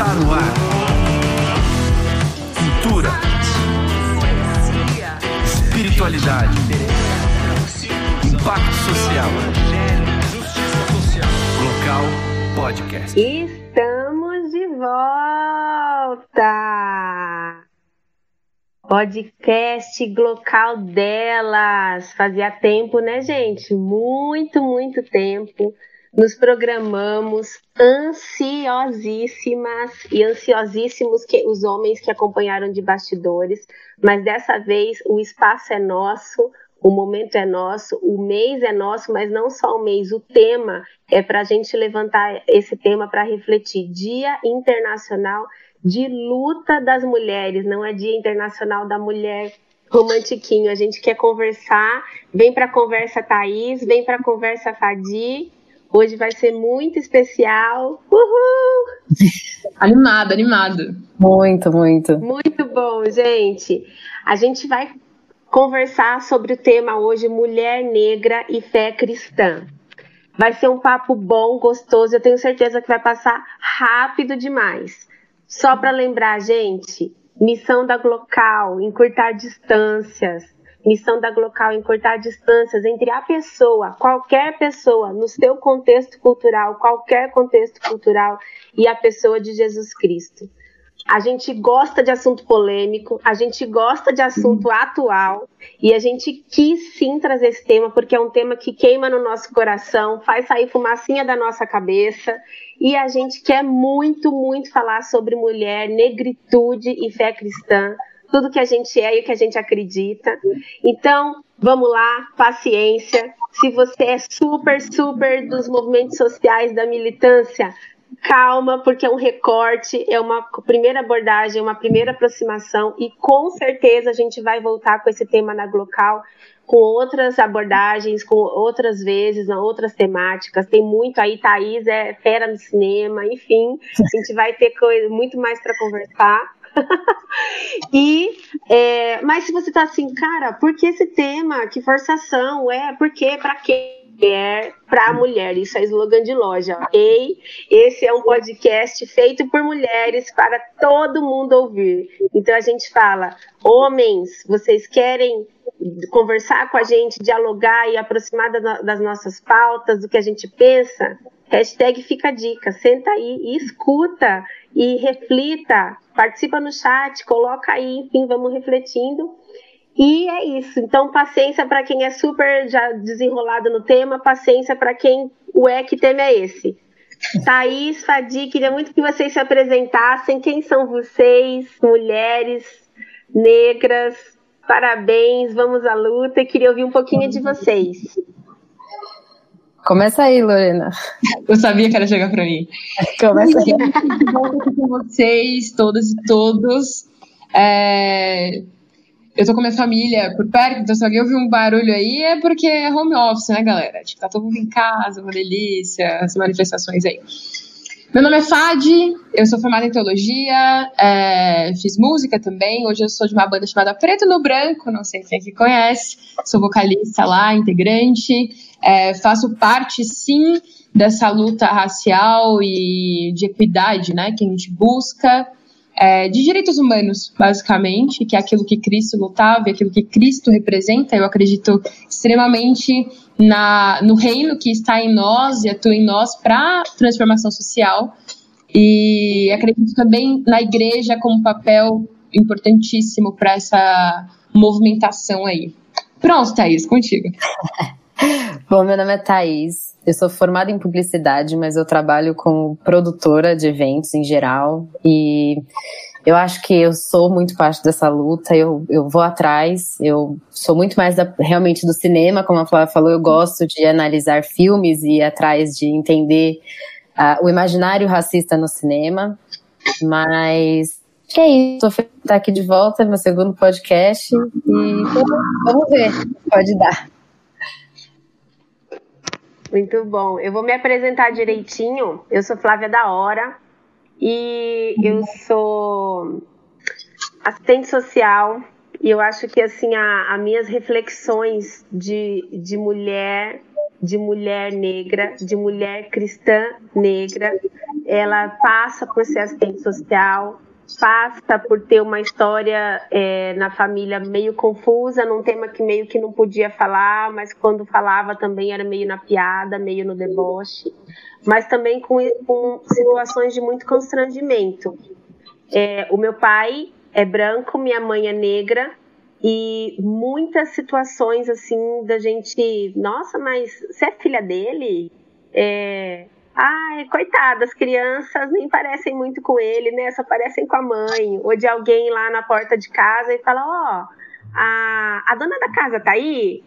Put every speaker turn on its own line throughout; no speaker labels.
Está no ar. Cultura. Espiritualidade. Impacto social. Local Podcast.
Estamos de volta! Podcast Glocal delas. Fazia tempo, né, gente? Muito, muito tempo. Nos programamos ansiosíssimas e ansiosíssimos que os homens que acompanharam de bastidores, mas dessa vez o espaço é nosso, o momento é nosso, o mês é nosso, mas não só o mês, o tema é para a gente levantar esse tema para refletir. Dia Internacional de Luta das Mulheres, não é Dia Internacional da Mulher romantiquinho. A gente quer conversar, vem para a conversa Thaís, vem para a conversa Fadi. Hoje vai ser muito especial. Uhul!
Animado, animado.
Muito, muito.
Muito bom, gente. A gente vai conversar sobre o tema hoje Mulher Negra e Fé Cristã. Vai ser um papo bom, gostoso. Eu tenho certeza que vai passar rápido demais. Só para lembrar, gente, missão da Glocal, encurtar distâncias. Missão da Glocal, encurtar distâncias entre a pessoa, qualquer pessoa, no seu contexto cultural, qualquer contexto cultural, e a pessoa de Jesus Cristo. A gente gosta de assunto polêmico, a gente gosta de assunto atual e a gente quis sim trazer esse tema porque é um tema que queima no nosso coração, faz sair fumacinha da nossa cabeça e a gente quer muito, muito falar sobre mulher, negritude e fé cristã, tudo que a gente é e o que a gente acredita. Então, vamos lá, paciência. Se você é super, super dos movimentos sociais da militância, calma, porque é um recorte, é uma primeira abordagem, uma primeira aproximação, e com certeza a gente vai voltar com esse tema na Glocal, com outras abordagens, com outras vezes, outras temáticas. Tem muito aí, Thaís é fera no cinema, enfim, a gente vai ter coisa, muito mais para conversar. e é, mas se você tá assim, cara, por que esse tema? Que forçação? É, por quê? Pra quê? mulher para mulher. Isso é slogan de loja, ok? Esse é um podcast feito por mulheres para todo mundo ouvir. Então a gente fala, homens, vocês querem conversar com a gente, dialogar e aproximar das nossas pautas, do que a gente pensa? Hashtag fica a dica, senta aí e escuta e reflita, participa no chat, coloca aí, enfim, vamos refletindo e é isso. Então, paciência para quem é super já desenrolado no tema, paciência para quem o é que tema é esse. Thaís, Fadi, queria muito que vocês se apresentassem. Quem são vocês, mulheres, negras? Parabéns, vamos à luta. queria ouvir um pouquinho de vocês.
Começa aí, Lorena.
Eu sabia que era chegar para mim.
Começa aí.
Com vocês, todas e todos. É eu tô com minha família por perto, então se alguém ouvir um barulho aí é porque é home office, né, galera? Tipo, tá todo mundo em casa, uma delícia, as manifestações aí. Meu nome é Fadi, eu sou formada em teologia, é, fiz música também. Hoje eu sou de uma banda chamada Preto no Branco, não sei quem aqui conhece. Sou vocalista lá, integrante. É, faço parte, sim, dessa luta racial e de equidade, né, que a gente busca é, de direitos humanos, basicamente, que é aquilo que Cristo lutava, e aquilo que Cristo representa. Eu acredito extremamente na, no reino que está em nós e atua em nós para transformação social. E acredito também na igreja como papel importantíssimo para essa movimentação aí. Pronto, Thaís, contigo.
Bom, meu nome é Thaís, eu sou formada em publicidade, mas eu trabalho como produtora de eventos em geral. E eu acho que eu sou muito parte dessa luta, eu, eu vou atrás, eu sou muito mais da, realmente do cinema, como a Flávia falou, eu gosto de analisar filmes e ir atrás de entender uh, o imaginário racista no cinema, mas que é isso, estou aqui de volta, meu segundo podcast, e vamos ver, pode dar.
Muito bom. Eu vou me apresentar direitinho. Eu sou Flávia da Hora e eu sou assistente social. E eu acho que assim, as minhas reflexões de, de mulher de mulher negra, de mulher cristã negra. Ela passa por ser assistente social, passa por ter uma história é, na família meio confusa, num tema que meio que não podia falar, mas quando falava também era meio na piada, meio no deboche, mas também com, com situações de muito constrangimento. É, o meu pai é branco, minha mãe é negra, e muitas situações assim da gente, nossa, mas você é filha dele? É, Ai, coitada, as crianças nem parecem muito com ele, né? Só parecem com a mãe. Ou de alguém lá na porta de casa e fala: Ó, oh, a, a dona da casa tá aí?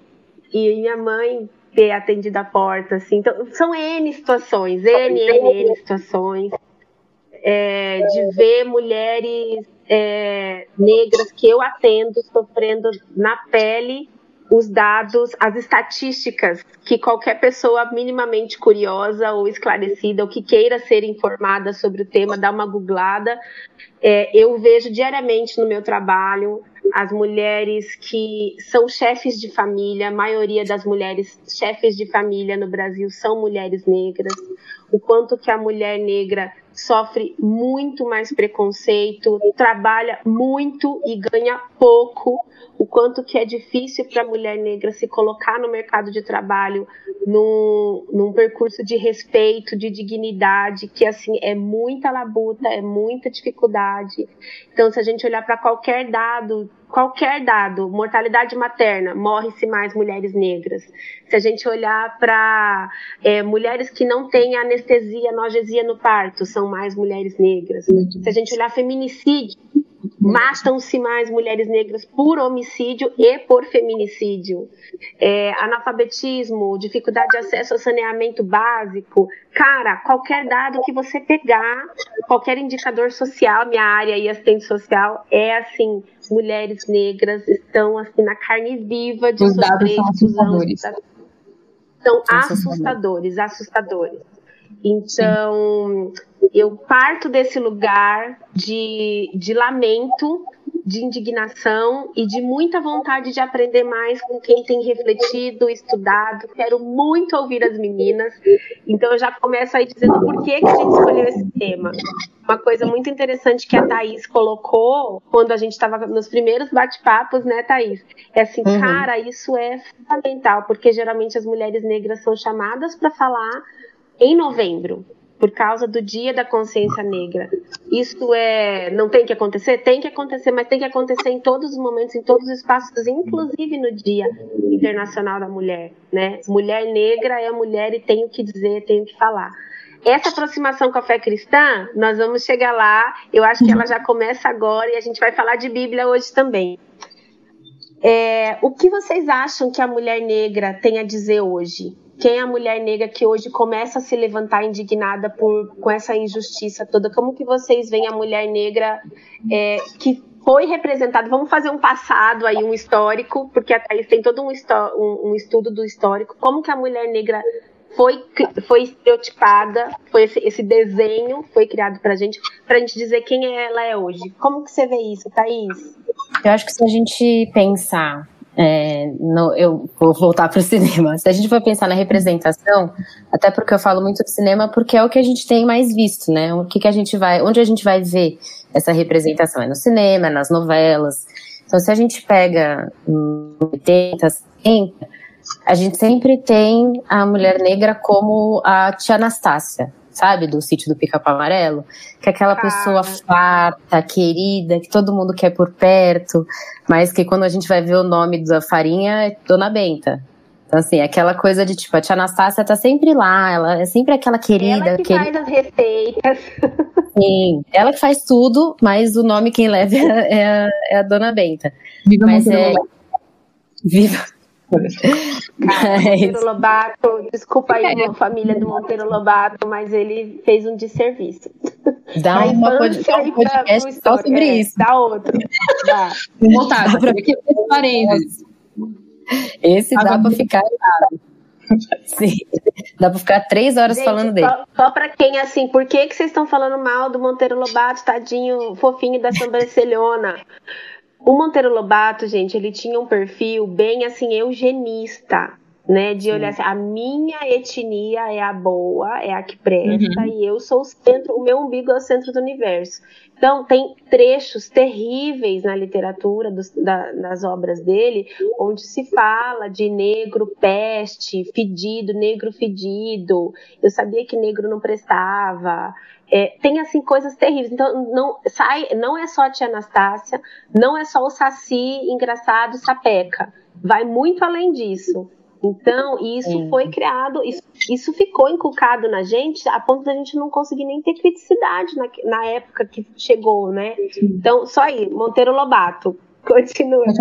E minha mãe ter atendido a porta, assim. Então, são N situações, N, N, N situações. É, de ver mulheres é, negras que eu atendo sofrendo na pele os dados, as estatísticas que qualquer pessoa minimamente curiosa ou esclarecida ou que queira ser informada sobre o tema, dá uma googlada. É, eu vejo diariamente no meu trabalho as mulheres que são chefes de família, a maioria das mulheres chefes de família no Brasil são mulheres negras, o quanto que a mulher negra sofre muito mais preconceito, trabalha muito e ganha pouco, o quanto que é difícil para a mulher negra se colocar no mercado de trabalho num, num percurso de respeito, de dignidade, que assim é muita labuta, é muita dificuldade. Então, se a gente olhar para qualquer dado qualquer dado, mortalidade materna, morre-se mais mulheres negras. Se a gente olhar para é, mulheres que não têm anestesia, analgesia no parto, são mais mulheres negras. Se a gente olhar feminicídio, matam-se mais mulheres negras por homicídio e por feminicídio. É, analfabetismo, dificuldade de acesso ao saneamento básico. Cara, qualquer dado que você pegar, qualquer indicador social, minha área e assistente social, é assim, mulheres negras estão assim na carne viva de
Os dados são assustadores.
São assustadores, assustadores. Então, eu parto desse lugar de, de lamento, de indignação e de muita vontade de aprender mais com quem tem refletido, estudado. Quero muito ouvir as meninas. Então, eu já começo aí dizendo por que, que a gente escolheu esse tema. Uma coisa muito interessante que a Thaís colocou quando a gente estava nos primeiros bate-papos, né, Thaís? É assim, uhum. cara, isso é fundamental, porque geralmente as mulheres negras são chamadas para falar em novembro, por causa do Dia da Consciência Negra. Isso é, não tem que acontecer? Tem que acontecer, mas tem que acontecer em todos os momentos, em todos os espaços, inclusive no Dia Internacional da Mulher, né? Mulher negra é mulher e tem o que dizer, tem o que falar. Essa aproximação com a fé cristã, nós vamos chegar lá. Eu acho que ela já começa agora e a gente vai falar de Bíblia hoje também. É, o que vocês acham que a mulher negra tem a dizer hoje? Quem é a mulher negra que hoje começa a se levantar indignada por, com essa injustiça toda? Como que vocês veem a mulher negra é, que foi representada? Vamos fazer um passado aí, um histórico, porque a Thaís tem todo um, um, estudo do histórico. Como que a mulher negra foi, foi estereotipada, foi esse, esse desenho foi criado pra gente, pra gente dizer quem ela é hoje. Como que você vê isso, Thaís?
Eu acho que se a gente pensar é, no, eu vou voltar para o cinema. Se a gente for pensar na representação, até porque eu falo muito de cinema, porque é o que a gente tem mais visto, né? O que, que a gente vai, onde a gente vai ver essa representação? É no cinema, é nas novelas. Então, se a gente pega 80, 70, a gente sempre tem a mulher negra como a tia Anastácia sabe? Do sítio do Pica-Pau Amarelo. Que é aquela pessoa farta, querida, que todo mundo quer por perto, mas que quando a gente vai ver o nome da farinha é Dona Benta. Então, assim, aquela coisa de tipo, a tia Anastácia tá sempre lá, ela é sempre aquela querida.
Ela que querida. faz as receitas.
Sim, ela que faz tudo, mas o nome quem leva é a, é a Dona Benta.
Viva
mas
é.
Viva.
Cara, Monteiro Lobato, desculpa aí, minha família do Monteiro Lobato, mas ele fez um desserviço.
Dá uma um podcast só sobre é, isso.
Dá outro. Dá.
Vou montar, pra ver parênteses.
Esse dá pra ficar. Sim, dá pra ficar três horas Gente, falando dele.
Só, só pra quem, assim, por que, que vocês estão falando mal do Monteiro Lobato, tadinho, fofinho da sobrancelhona? O Monteiro Lobato, gente, ele tinha um perfil bem assim eugenista. né? De olhar assim, a minha etnia é a boa, é a que presta, uhum. e eu sou o centro, o meu umbigo é o centro do universo. Então, tem trechos terríveis na literatura dos, da, das obras dele, onde se fala de negro peste, fedido, negro fedido. Eu sabia que negro não prestava. É, tem assim coisas terríveis. Então não sai, não é só a tia Anastácia, não é só o saci engraçado sapeca. Vai muito além disso. Então, isso Sim. foi criado, isso, isso, ficou inculcado na gente a ponto da gente não conseguir nem ter criticidade na, na época que chegou, né? Então, só aí, Monteiro Lobato. Continua. Tá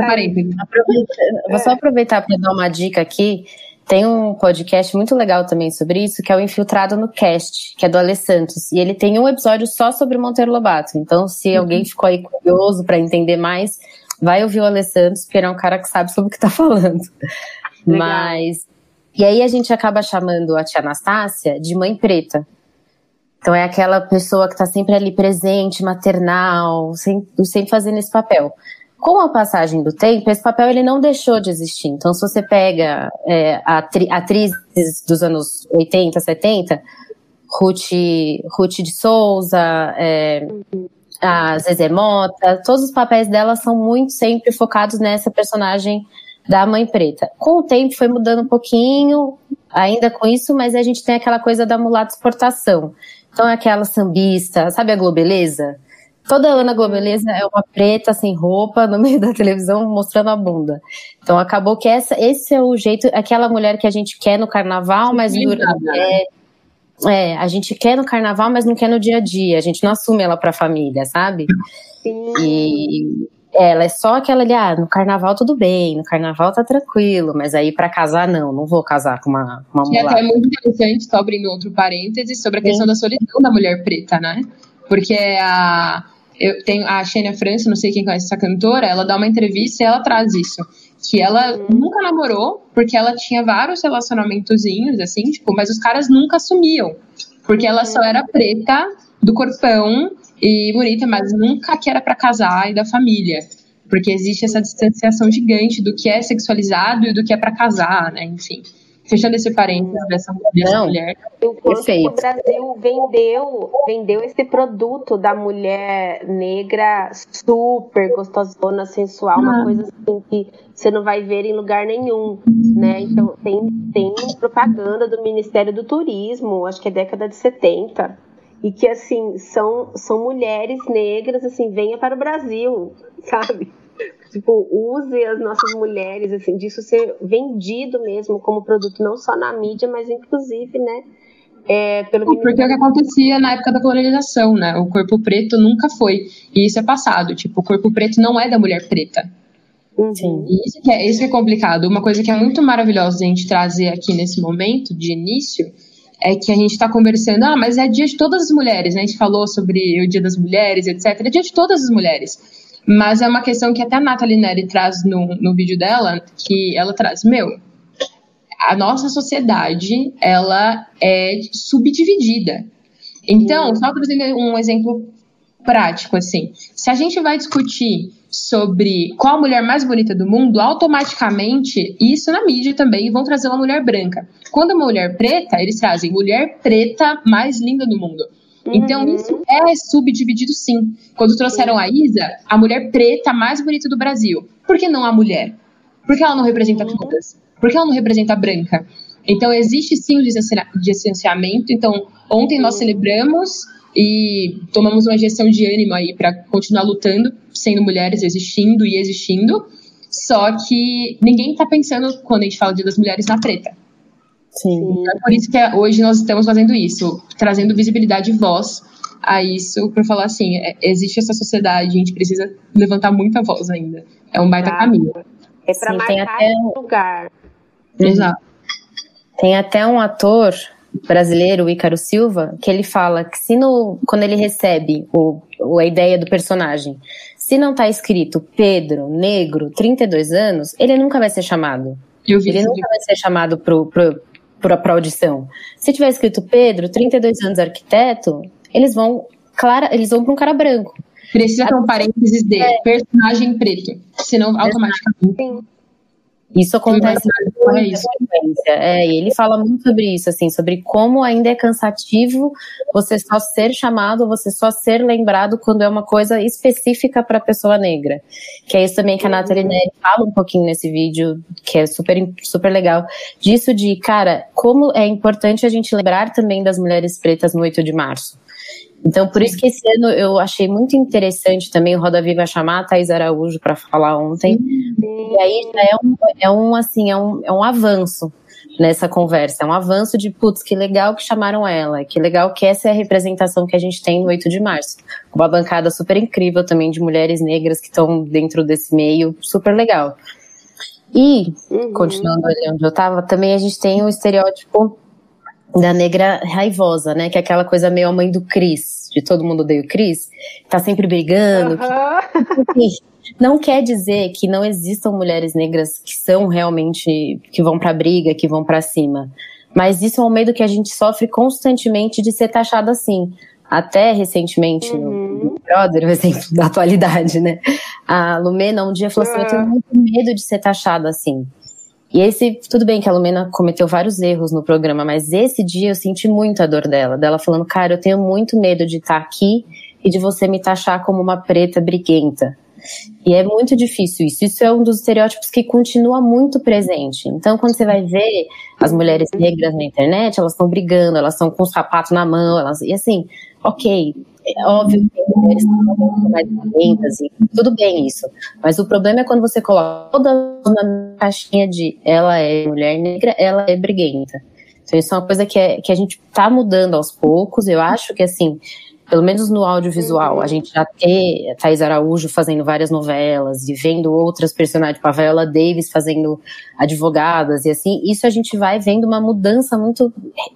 Vou só aproveitar para dar uma dica aqui. Tem um podcast muito legal também sobre isso, que é o Infiltrado no Cast, que é do Ale Santos. E ele tem um episódio só sobre Monteiro Lobato. Então, se uhum. alguém ficou aí curioso para entender mais, vai ouvir o Ale Santos, porque ele é um cara que sabe sobre o que está falando. Legal. Mas. E aí a gente acaba chamando a tia Anastácia de mãe preta. Então é aquela pessoa que está sempre ali presente, maternal, sempre, sempre fazendo esse papel. Com a passagem do tempo, esse papel ele não deixou de existir. Então, se você pega é, atri atrizes dos anos 80, 70, Ruth, Ruth de Souza, é, a Zezé Mota, todos os papéis dela são muito sempre focados nessa personagem da mãe preta. Com o tempo foi mudando um pouquinho, ainda com isso, mas a gente tem aquela coisa da mulata exportação. Então é aquela sambista, sabe a Globeleza? Toda Ana Globeleza é uma preta sem roupa no meio da televisão mostrando a bunda. Então acabou que essa, esse é o jeito, aquela mulher que a gente quer no carnaval, mas durante, é, é, a gente quer no carnaval, mas não quer no dia a dia. A gente não assume ela para a família, sabe? Sim. E ela é só aquela ali, ah, no carnaval tudo bem, no carnaval tá tranquilo, mas aí para casar não, não vou casar com uma, uma
mulher. E até é muito interessante, tô abrindo outro parêntese, sobre a questão Sim. da solidão da mulher preta, né? Porque a, eu tenho a Xênia França, não sei quem conhece essa cantora, ela dá uma entrevista e ela traz isso. Que ela uhum. nunca namorou, porque ela tinha vários relacionamentozinhos, assim, tipo, mas os caras nunca assumiam. Porque ela só era preta, do corpão, e bonita, mas nunca que era para casar e da família. Porque existe essa distanciação gigante do que é sexualizado e do que é para casar, né? Enfim. Fechando esse parênteses dessa, dessa Não, mulher.
O quanto o Brasil vendeu, vendeu esse produto da mulher negra super gostosona, sensual, ah. uma coisa assim que você não vai ver em lugar nenhum, né? Então tem, tem propaganda do Ministério do Turismo, acho que é década de 70 e que assim são são mulheres negras assim venha para o Brasil sabe tipo use as nossas mulheres assim disso ser vendido mesmo como produto não só na mídia mas inclusive né é, pelo
porque é o que acontecia na época da colonização né o corpo preto nunca foi e isso é passado tipo o corpo preto não é da mulher preta
Uhum.
Isso que, é, isso que é complicado. Uma coisa que é muito maravilhosa a gente trazer aqui nesse momento de início é que a gente está conversando, ah, mas é dia de todas as mulheres, né? A gente falou sobre o dia das mulheres, etc. É dia de todas as mulheres. Mas é uma questão que até a Nathalie Neri traz no, no vídeo dela, que ela traz, meu, a nossa sociedade, ela é subdividida. Então, só trazendo um exemplo prático, assim, se a gente vai discutir sobre qual a mulher mais bonita do mundo, automaticamente, isso na mídia também, vão trazer uma mulher branca. Quando uma mulher preta, eles trazem mulher preta mais linda do mundo. Então, uhum. isso é subdividido sim. Quando trouxeram a Isa, a mulher preta mais bonita do Brasil. Por que não a mulher? Por que ela não representa uhum. todas? Por que ela não representa a branca? Então, existe sim o licenciamento. Então, ontem nós uhum. celebramos e tomamos uma gestão de ânimo aí para continuar lutando, sendo mulheres existindo e existindo. Só que ninguém está pensando, quando a gente fala Dia das Mulheres, na preta.
Sim.
Então, é por isso que hoje nós estamos fazendo isso, trazendo visibilidade e voz a isso, para falar assim: é, existe essa sociedade, a gente precisa levantar muita voz ainda. É um baita claro. caminho.
É para marcar até... lugar.
Exato.
Tem até um ator brasileiro, o Ícaro Silva, que ele fala que se no, quando ele recebe o, a ideia do personagem, se não tá escrito Pedro, negro, 32 anos, ele nunca vai ser chamado. ele nunca vai ser chamado pro, pro, pro, pra audição. Se tiver escrito Pedro, 32 anos arquiteto, eles vão, clara, eles vão pra um cara branco.
Precisa ter um parênteses de é. personagem preto, senão automaticamente.
Isso acontece com muita frequência. É, e ele fala muito sobre isso, assim, sobre como ainda é cansativo você só ser chamado, você só ser lembrado quando é uma coisa específica para a pessoa negra. Que é isso também que a Nathalie Neri fala um pouquinho nesse vídeo, que é super, super legal, disso de, cara, como é importante a gente lembrar também das mulheres pretas no 8 de março. Então, por isso que esse ano eu achei muito interessante também o Roda Viva chamar a Thais Araújo para falar ontem. E aí já é um, é um assim, é um, é um avanço nessa conversa. É um avanço de, putz, que legal que chamaram ela, que legal que essa é a representação que a gente tem no 8 de março. Uma bancada super incrível também de mulheres negras que estão dentro desse meio, super legal. E, uhum. continuando ali onde eu estava, também a gente tem o estereótipo da negra raivosa, né? Que é aquela coisa meio a mãe do Cris, de todo mundo odeia o Cris, tá sempre brigando. Uhum. Que, não quer dizer que não existam mulheres negras que são realmente que vão para briga, que vão para cima. Mas isso é um medo que a gente sofre constantemente de ser taxado assim. Até recentemente, uhum. no Brother, o exemplo da atualidade, né? A Lumena um dia falou assim: Eu tenho muito medo de ser taxada assim. E esse, tudo bem que a Lumena cometeu vários erros no programa, mas esse dia eu senti muito a dor dela, dela falando, cara, eu tenho muito medo de estar aqui e de você me taxar como uma preta briguenta. E é muito difícil isso. Isso é um dos estereótipos que continua muito presente. Então, quando você vai ver as mulheres negras na internet, elas estão brigando, elas estão com o sapato na mão, elas, e assim, ok, é óbvio que mulheres que mais violentas e tudo bem isso. Mas o problema é quando você coloca toda na caixinha de ela é mulher negra, ela é briguenta. Então isso é uma coisa que, é, que a gente está mudando aos poucos. Eu acho que assim, pelo menos no audiovisual, a gente já tem Thais Araújo fazendo várias novelas e vendo outras personagens, tipo a Viola Davis fazendo advogadas e assim, isso a gente vai vendo uma mudança muito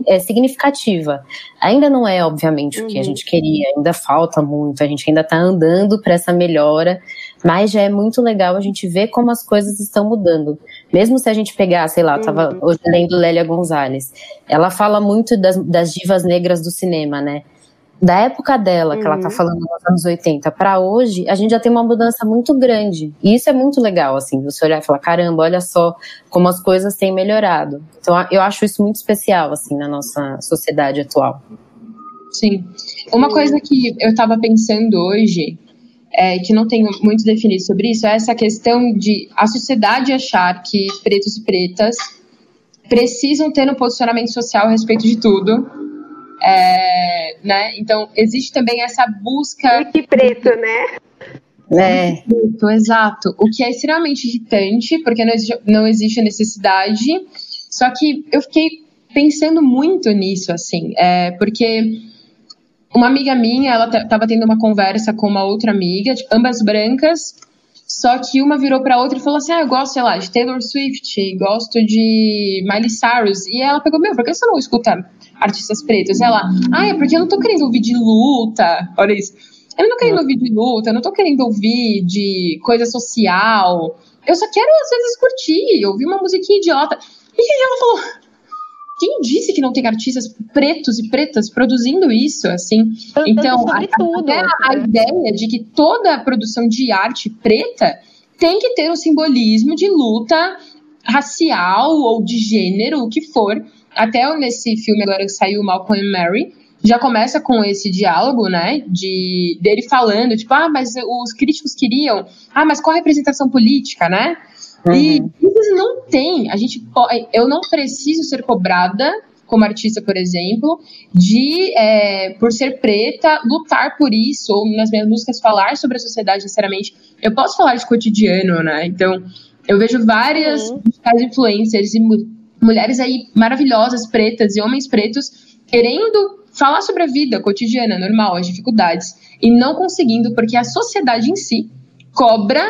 é, significativa. Ainda não é, obviamente, o que a uhum. gente queria, ainda falta muito, a gente ainda está andando para essa melhora, mas já é muito legal a gente ver como as coisas estão mudando. Mesmo se a gente pegar, sei lá, estava uhum. hoje lendo Lélia Gonzalez, ela fala muito das, das divas negras do cinema, né? Da época dela, uhum. que ela tá uhum. falando nos anos 80, para hoje, a gente já tem uma mudança muito grande. E isso é muito legal, assim, você olhar e falar, caramba, olha só como as coisas têm melhorado. Então, eu acho isso muito especial, assim, na nossa sociedade atual.
Sim. Uma coisa que eu estava pensando hoje, é, que não tenho muito definido sobre isso, é essa questão de a sociedade achar que pretos e pretas precisam ter um posicionamento social a respeito de tudo, é, né? Então, existe também essa busca.
Muito preto, né?
É. Preto, exato. O que é extremamente irritante, porque não existe, não existe necessidade. Só que eu fiquei pensando muito nisso, assim, é, porque uma amiga minha, ela estava tendo uma conversa com uma outra amiga, tipo, ambas brancas, só que uma virou pra outra e falou assim: Ah, eu gosto, sei lá, de Taylor Swift, gosto de Miley Cyrus. E ela pegou: Meu, por que você não escuta artistas pretos? Ela, ah, é porque eu não tô querendo ouvir de luta. Olha isso. Eu não tô querendo ouvir de luta, eu não tô querendo ouvir de coisa social. Eu só quero, às vezes, curtir, ouvir uma musiquinha idiota. E aí ela falou: quem disse que não tem artistas pretos e pretas produzindo isso, assim? então, a, até a, a ideia de que toda produção de arte preta tem que ter um simbolismo de luta racial ou de gênero, o que for. Até nesse filme agora que saiu, Malcolm and Mary, já começa com esse diálogo, né, de dele falando, tipo, ah, mas os críticos queriam, ah, mas qual a representação política, né? Uhum. E isso não tem. A gente eu não preciso ser cobrada como artista, por exemplo, de, é, por ser preta, lutar por isso, ou nas minhas músicas falar sobre a sociedade, sinceramente. Eu posso falar de cotidiano, né? Então, eu vejo várias uhum. influencers e mu mulheres aí maravilhosas, pretas e homens pretos, querendo falar sobre a vida cotidiana, normal, as dificuldades, e não conseguindo, porque a sociedade em si cobra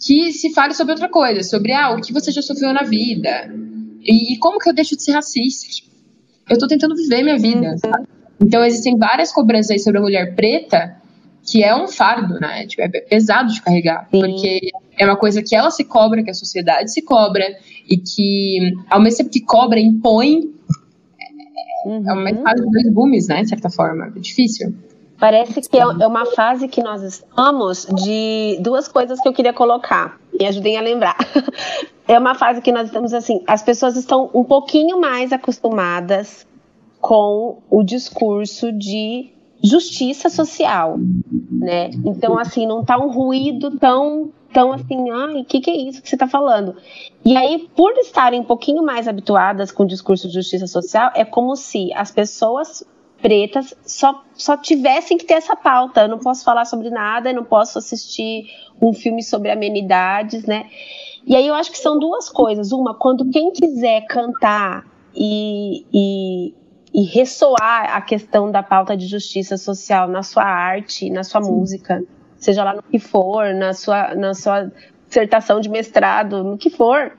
que se fale sobre outra coisa, sobre ah, o que você já sofreu na vida. E, e como que eu deixo de ser racista? Eu tô tentando viver minha vida. Sabe? Então existem várias cobranças aí sobre a mulher preta que é um fardo, né? Tipo, é pesado de carregar, Sim. porque é uma coisa que ela se cobra, que a sociedade se cobra e que ao mesmo tempo que cobra impõe uhum. é uma espada de dois gumes, né? De certa forma, é difícil.
Parece que é, é uma fase que nós estamos de duas coisas que eu queria colocar. Me ajudem a lembrar. é uma fase que nós estamos assim, as pessoas estão um pouquinho mais acostumadas com o discurso de justiça social, né? Então, assim, não tá um ruído tão, tão assim, ai, o que, que é isso que você está falando? E aí, por estarem um pouquinho mais habituadas com o discurso de justiça social, é como se as pessoas pretas só, só tivessem que ter essa pauta. Eu não posso falar sobre nada, eu não posso assistir um filme sobre amenidades, né? E aí eu acho que são duas coisas. Uma, quando quem quiser cantar e, e, e ressoar a questão da pauta de justiça social na sua arte, na sua Sim. música, seja lá no que for, na sua, na sua dissertação de mestrado, no que for,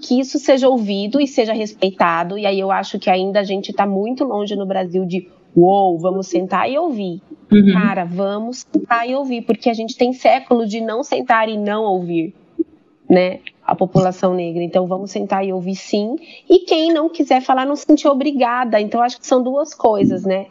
que isso seja ouvido e seja respeitado. E aí eu acho que ainda a gente está muito longe no Brasil de uou, vamos sentar e ouvir. Uhum. Cara, vamos sentar e ouvir, porque a gente tem séculos de não sentar e não ouvir, né? a população negra. Então vamos sentar e ouvir sim. E quem não quiser falar, não se sentir obrigada. Então acho que são duas coisas, né?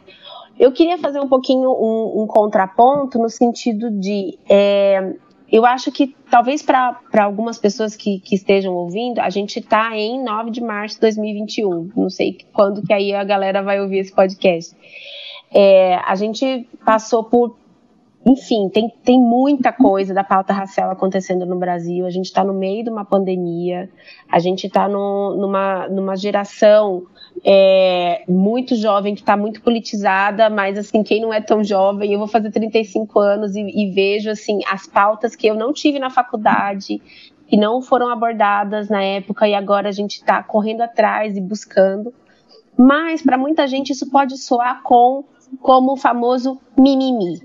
Eu queria fazer um pouquinho um, um contraponto no sentido de. É, eu acho que talvez para algumas pessoas que, que, estejam ouvindo, a gente está em 9 de março de 2021. Não sei quando que aí a galera vai ouvir esse podcast. É, a gente passou por enfim, tem, tem muita coisa da pauta racial acontecendo no Brasil. A gente está no meio de uma pandemia, a gente está numa, numa geração é, muito jovem que está muito politizada, mas assim, quem não é tão jovem, eu vou fazer 35 anos e, e vejo assim as pautas que eu não tive na faculdade, que não foram abordadas na época e agora a gente está correndo atrás e buscando. Mas para muita gente isso pode soar com como o famoso mimimi.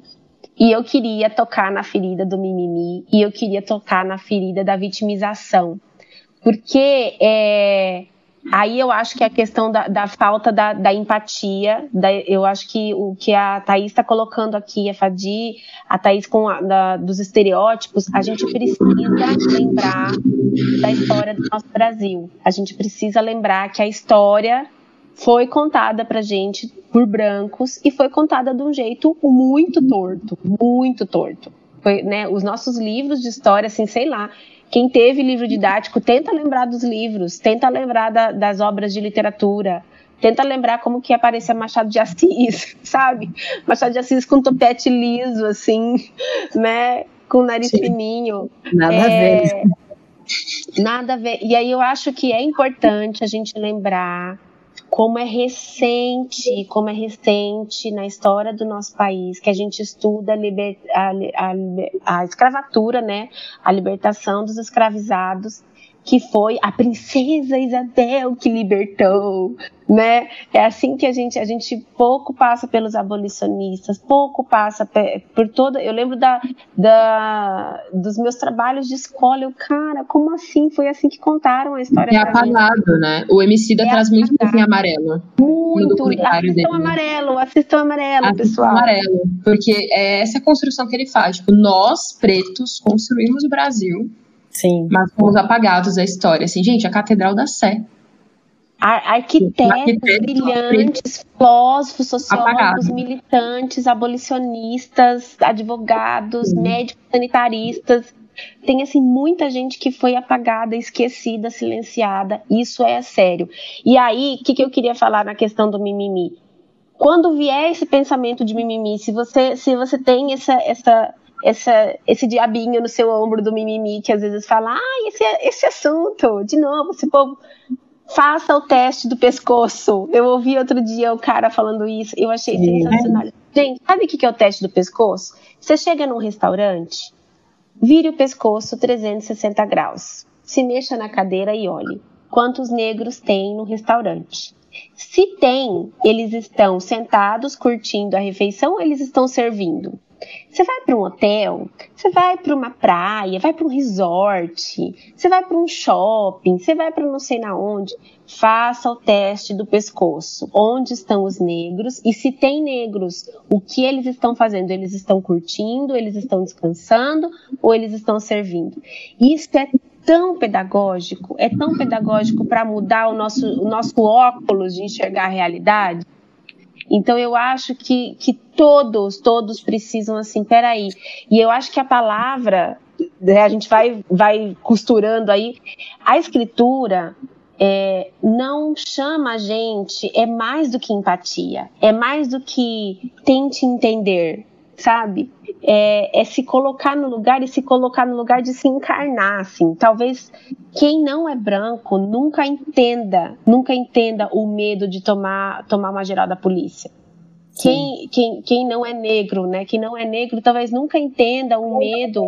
E eu queria tocar na ferida do mimimi e eu queria tocar na ferida da vitimização. Porque é, aí eu acho que a questão da, da falta da, da empatia, da, eu acho que o que a Thaís está colocando aqui, a Fadi, a Thaís com a, dos estereótipos, a gente precisa lembrar da história do nosso Brasil. A gente precisa lembrar que a história foi contada pra gente por brancos e foi contada de um jeito muito torto, muito torto. Foi, né, os nossos livros de história, assim, sei lá, quem teve livro didático, tenta lembrar dos livros, tenta lembrar da, das obras de literatura, tenta lembrar como que aparecia Machado de Assis, sabe? Machado de Assis com topete liso, assim, né? Com nariz Sim. fininho.
Nada é, a ver.
Nada a ver. E aí eu acho que é importante a gente lembrar como é recente, como é recente na história do nosso país que a gente estuda a, liber, a, a, a escravatura, né, a libertação dos escravizados que foi a princesa Isabel que libertou, né? É assim que a gente a gente pouco passa pelos abolicionistas, pouco passa por toda. Eu lembro da, da dos meus trabalhos de escola, eu cara, como assim? Foi assim que contaram a história.
É apagado, né? O MC da é traz muito em amarelo.
Muito. Assistam amarelo, assistam amarelo, assistam pessoal.
amarelo, porque é essa construção que ele faz. Tipo, nós pretos construímos o Brasil
Sim.
Mas fomos apagados da história. Assim, gente, a Catedral da Sé.
Ar arquitetos, brilhantes, filósofos, sociólogos, apagado. militantes, abolicionistas, advogados, Sim. médicos sanitaristas. Tem assim muita gente que foi apagada, esquecida, silenciada. Isso é sério. E aí, o que, que eu queria falar na questão do mimimi? Quando vier esse pensamento de mimimi, se você, se você tem essa, essa, essa, esse diabinho no seu ombro do mimimi que às vezes fala, ah, esse, esse assunto, de novo, esse povo. Faça o teste do pescoço. Eu ouvi outro dia o cara falando isso, eu achei Sim. sensacional. Gente, sabe o que é o teste do pescoço? Você chega num restaurante, vire o pescoço 360 graus, se mexa na cadeira e olhe quantos negros tem no restaurante. Se tem, eles estão sentados curtindo a refeição ou eles estão servindo? Você vai para um hotel, você vai para uma praia, vai para um resort, você vai para um shopping, você vai para não sei na onde. Faça o teste do pescoço. Onde estão os negros? E se tem negros, o que eles estão fazendo? Eles estão curtindo, eles estão descansando ou eles estão servindo? Isso é tão pedagógico, é tão pedagógico para mudar o nosso, o nosso óculos de enxergar a realidade. Então eu acho que, que todos, todos precisam assim, peraí. E eu acho que a palavra né, a gente vai, vai costurando aí. A escritura é, não chama a gente, é mais do que empatia, é mais do que tente entender, sabe? É, é, se colocar no lugar e se colocar no lugar de se encarnar, assim. Talvez quem não é branco nunca entenda, nunca entenda o medo de tomar, tomar uma geral da polícia. Quem, quem, quem não é negro, né? Quem não é negro talvez nunca entenda o medo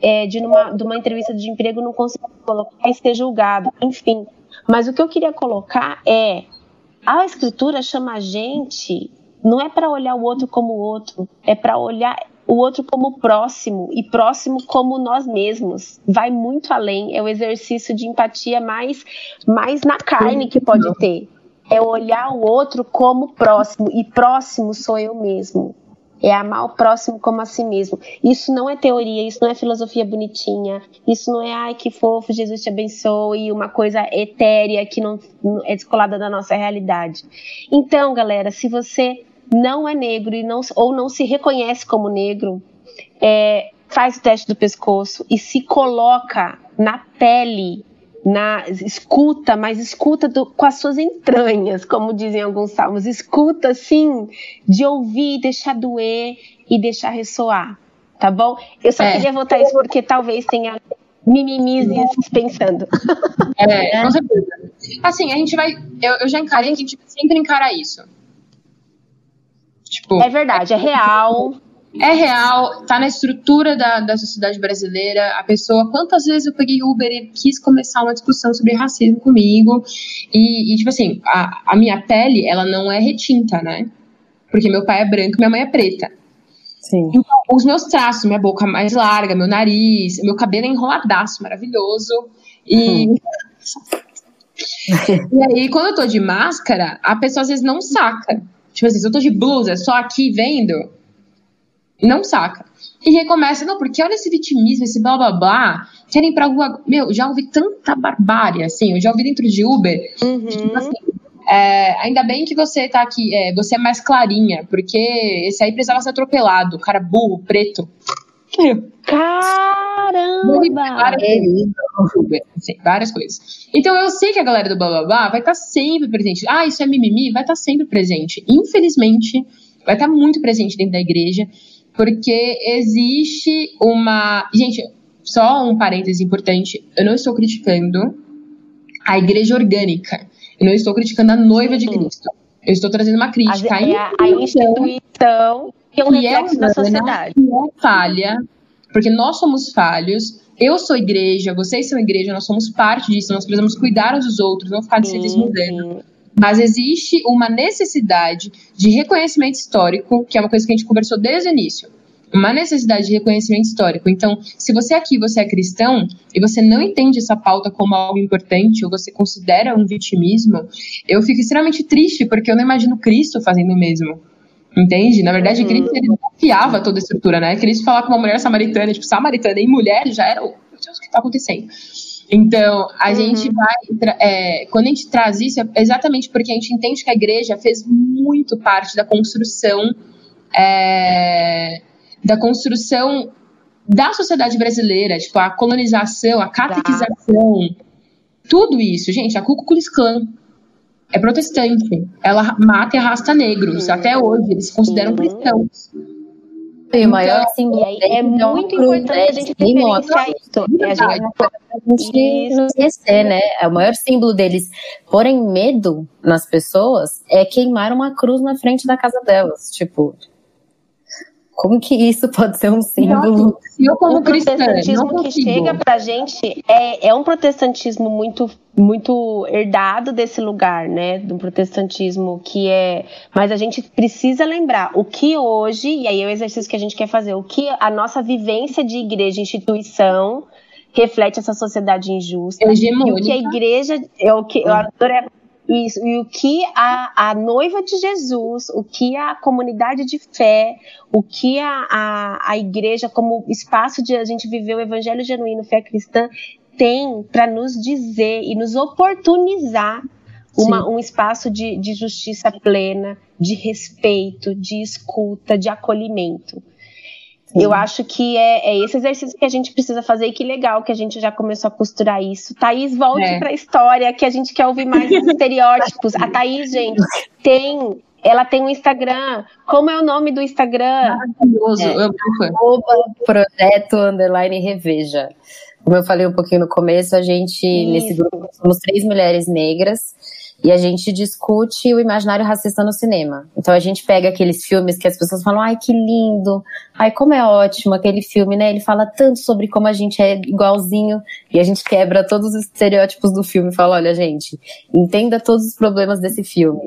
é, de, numa, de uma entrevista de emprego não conseguir colocar e ser julgado. Enfim, mas o que eu queria colocar é a escritura chama a gente não é para olhar o outro como o outro, é para olhar o outro como próximo e próximo como nós mesmos. Vai muito além, é o exercício de empatia mais mais na carne que pode ter. É olhar o outro como próximo e próximo sou eu mesmo é amar o próximo como a si mesmo. Isso não é teoria, isso não é filosofia bonitinha, isso não é, ai que fofo, Jesus te abençoe, uma coisa etérea que não é descolada da nossa realidade. Então, galera, se você não é negro e não, ou não se reconhece como negro, é, faz o teste do pescoço e se coloca na pele na escuta, mas escuta do, com as suas entranhas, como dizem alguns salmos, escuta assim, de ouvir, deixar doer e deixar ressoar, tá bom? Eu só é. queria votar isso porque talvez tenha mimimizes pensando.
É, com certeza. Assim, a gente vai, eu, eu já encarei que a gente sempre encara isso.
Tipo, é verdade, é real
é real, tá na estrutura da, da sociedade brasileira. A pessoa, quantas vezes eu peguei Uber e quis começar uma discussão sobre racismo comigo, e, e tipo assim, a, a minha pele, ela não é retinta, né? Porque meu pai é branco e minha mãe é preta. Sim. Então, os meus traços, minha boca mais larga, meu nariz, meu cabelo é enroladaço, maravilhoso. E. Hum. e aí, quando eu tô de máscara, a pessoa às vezes não saca. Tipo assim, se eu tô de blusa, só aqui vendo, não saca. E recomeça, não, porque olha esse vitimismo, esse blá blá blá, querem pra rua. Meu, já ouvi tanta barbárie, assim, eu já ouvi dentro de Uber, uhum. tipo assim, é, ainda bem que você tá aqui, é, você é mais clarinha, porque esse aí precisava ser atropelado, cara burro, preto.
Caramba!
Várias, coisas, assim, várias coisas. Então eu sei que a galera do blá blá blá vai estar tá sempre presente. Ah, isso é mimimi? Vai estar tá sempre presente. Infelizmente, vai estar tá muito presente dentro da igreja porque existe uma. Gente, só um parêntese importante: eu não estou criticando a igreja orgânica, eu não estou criticando a noiva de Cristo. Eu estou trazendo uma crítica
a, é a, a instituição que é um reflexo é da sociedade.
Que é falha, porque nós somos falhos. Eu sou igreja, vocês são igreja, nós somos parte disso, nós precisamos cuidar uns dos outros, não ficar se desmudando. Mas existe uma necessidade de reconhecimento histórico, que é uma coisa que a gente conversou desde o início. Uma necessidade de reconhecimento histórico. Então, se você aqui você é cristão e você não entende essa pauta como algo importante ou você considera um vitimismo, eu fico extremamente triste porque eu não imagino Cristo fazendo o mesmo. Entende? Na verdade, uhum. Cristo ele desafiava toda a estrutura, né? Cristo falar com uma mulher samaritana, tipo, samaritana em mulher já era, oh, meu Deus, o que está acontecendo? Então, a uhum. gente vai. É, quando a gente traz isso, é exatamente porque a gente entende que a igreja fez muito parte da construção. É, da construção da sociedade brasileira, tipo, a colonização, a catequização, tudo isso. Gente, a Ku Klux Klan é protestante. Ela mata e arrasta negros. Uhum. Até hoje, eles se consideram uhum. cristãos.
E o maior símbolo
é, é muito importante né? a gente referenciar isso. É a
gente não esquecer, né? É o maior símbolo deles porem medo nas pessoas é queimar uma cruz na frente da casa delas. Tipo, como que isso pode ser um símbolo?
Eu, como o protestantismo que chega pra gente é, é um protestantismo muito, muito herdado desse lugar, né? Do protestantismo que é. Mas a gente precisa lembrar o que hoje, e aí é o exercício que a gente quer fazer, o que a nossa vivência de igreja, instituição, reflete essa sociedade injusta.
Hegemônica.
E o que a igreja. É o que, eu adoro, isso, e o que a, a noiva de Jesus, o que a comunidade de fé, o que a, a, a igreja, como espaço de a gente viver o evangelho genuíno, fé cristã, tem para nos dizer e nos oportunizar uma, um espaço de, de justiça plena, de respeito, de escuta, de acolhimento. Eu acho que é, é, esse exercício que a gente precisa fazer e que legal que a gente já começou a costurar isso. Thaís, volte é. para a história que a gente quer ouvir mais estereótipos. A Thaís, gente, tem ela tem um Instagram. Como é o nome do Instagram?
Maravilhoso. É,
projeto underline reveja. Como eu falei um pouquinho no começo, a gente, Isso. nesse grupo, somos três mulheres negras e a gente discute o imaginário racista no cinema. Então a gente pega aqueles filmes que as pessoas falam, ai que lindo, ai como é ótimo aquele filme, né? Ele fala tanto sobre como a gente é igualzinho e a gente quebra todos os estereótipos do filme e fala, olha gente, entenda todos os problemas desse filme.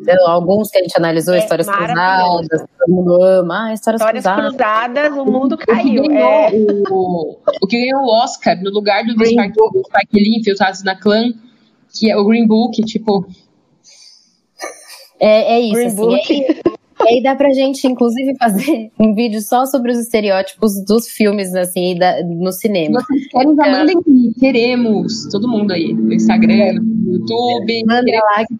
Então, alguns que a gente analisou, é histórias cruzadas, todo mundo ama, ah, histórias,
histórias
cruzadas.
cruzadas. o mundo caiu.
O que, é. o, o que ganhou o Oscar no lugar do Spike, Spike Lee, Infiltrados na Clã, que é o Green Book, tipo.
É, é isso. Green assim, Book. É, e aí dá pra gente, inclusive, fazer um vídeo só sobre os estereótipos dos filmes, assim, da, no cinema.
Vocês querem, já mandem queremos. Todo mundo aí, no Instagram, no YouTube.
Manda lá que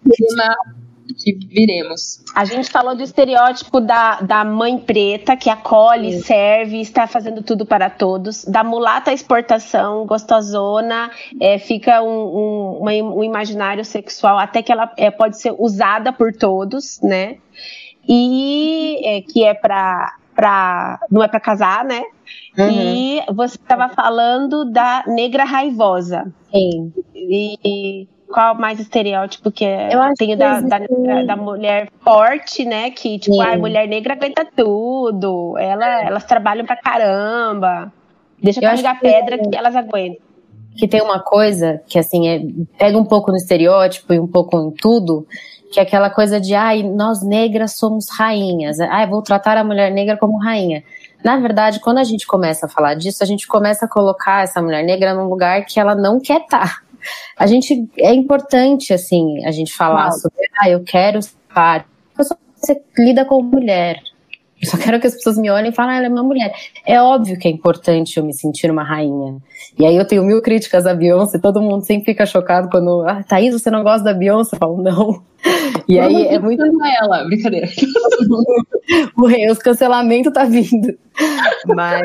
que viremos.
A gente falou do estereótipo da, da mãe preta, que acolhe, Sim. serve, está fazendo tudo para todos. Da mulata exportação, gostosona, é, fica um, um, uma, um, imaginário sexual, até que ela é, pode ser usada por todos, né? E é, que é para Pra, não é para casar, né? Uhum. E você estava falando da negra raivosa.
Sim.
E, qual mais estereótipo que é? Eu Tem da, da, da, mulher forte, né? Que, tipo, a mulher negra aguenta tudo. Ela, elas trabalham pra caramba. Deixa eu carregar pedra que, que elas aguentam.
Que tem uma coisa que, assim, é, pega um pouco no estereótipo e um pouco em tudo, que é aquela coisa de, ai, nós negras somos rainhas. Ai, vou tratar a mulher negra como rainha. Na verdade, quando a gente começa a falar disso, a gente começa a colocar essa mulher negra num lugar que ela não quer estar. A gente é importante assim a gente falar sobre ah eu quero estar você lida com mulher eu só quero que as pessoas me olhem e falem, ah, ela é uma mulher. É óbvio que é importante eu me sentir uma rainha. E aí eu tenho mil críticas à Beyoncé, todo mundo sempre fica chocado quando, ah, Thaís, você não gosta da Beyoncé? Eu falo, não. E eu aí é muito.
ela, brincadeira.
Os cancelamentos tá vindo. Mas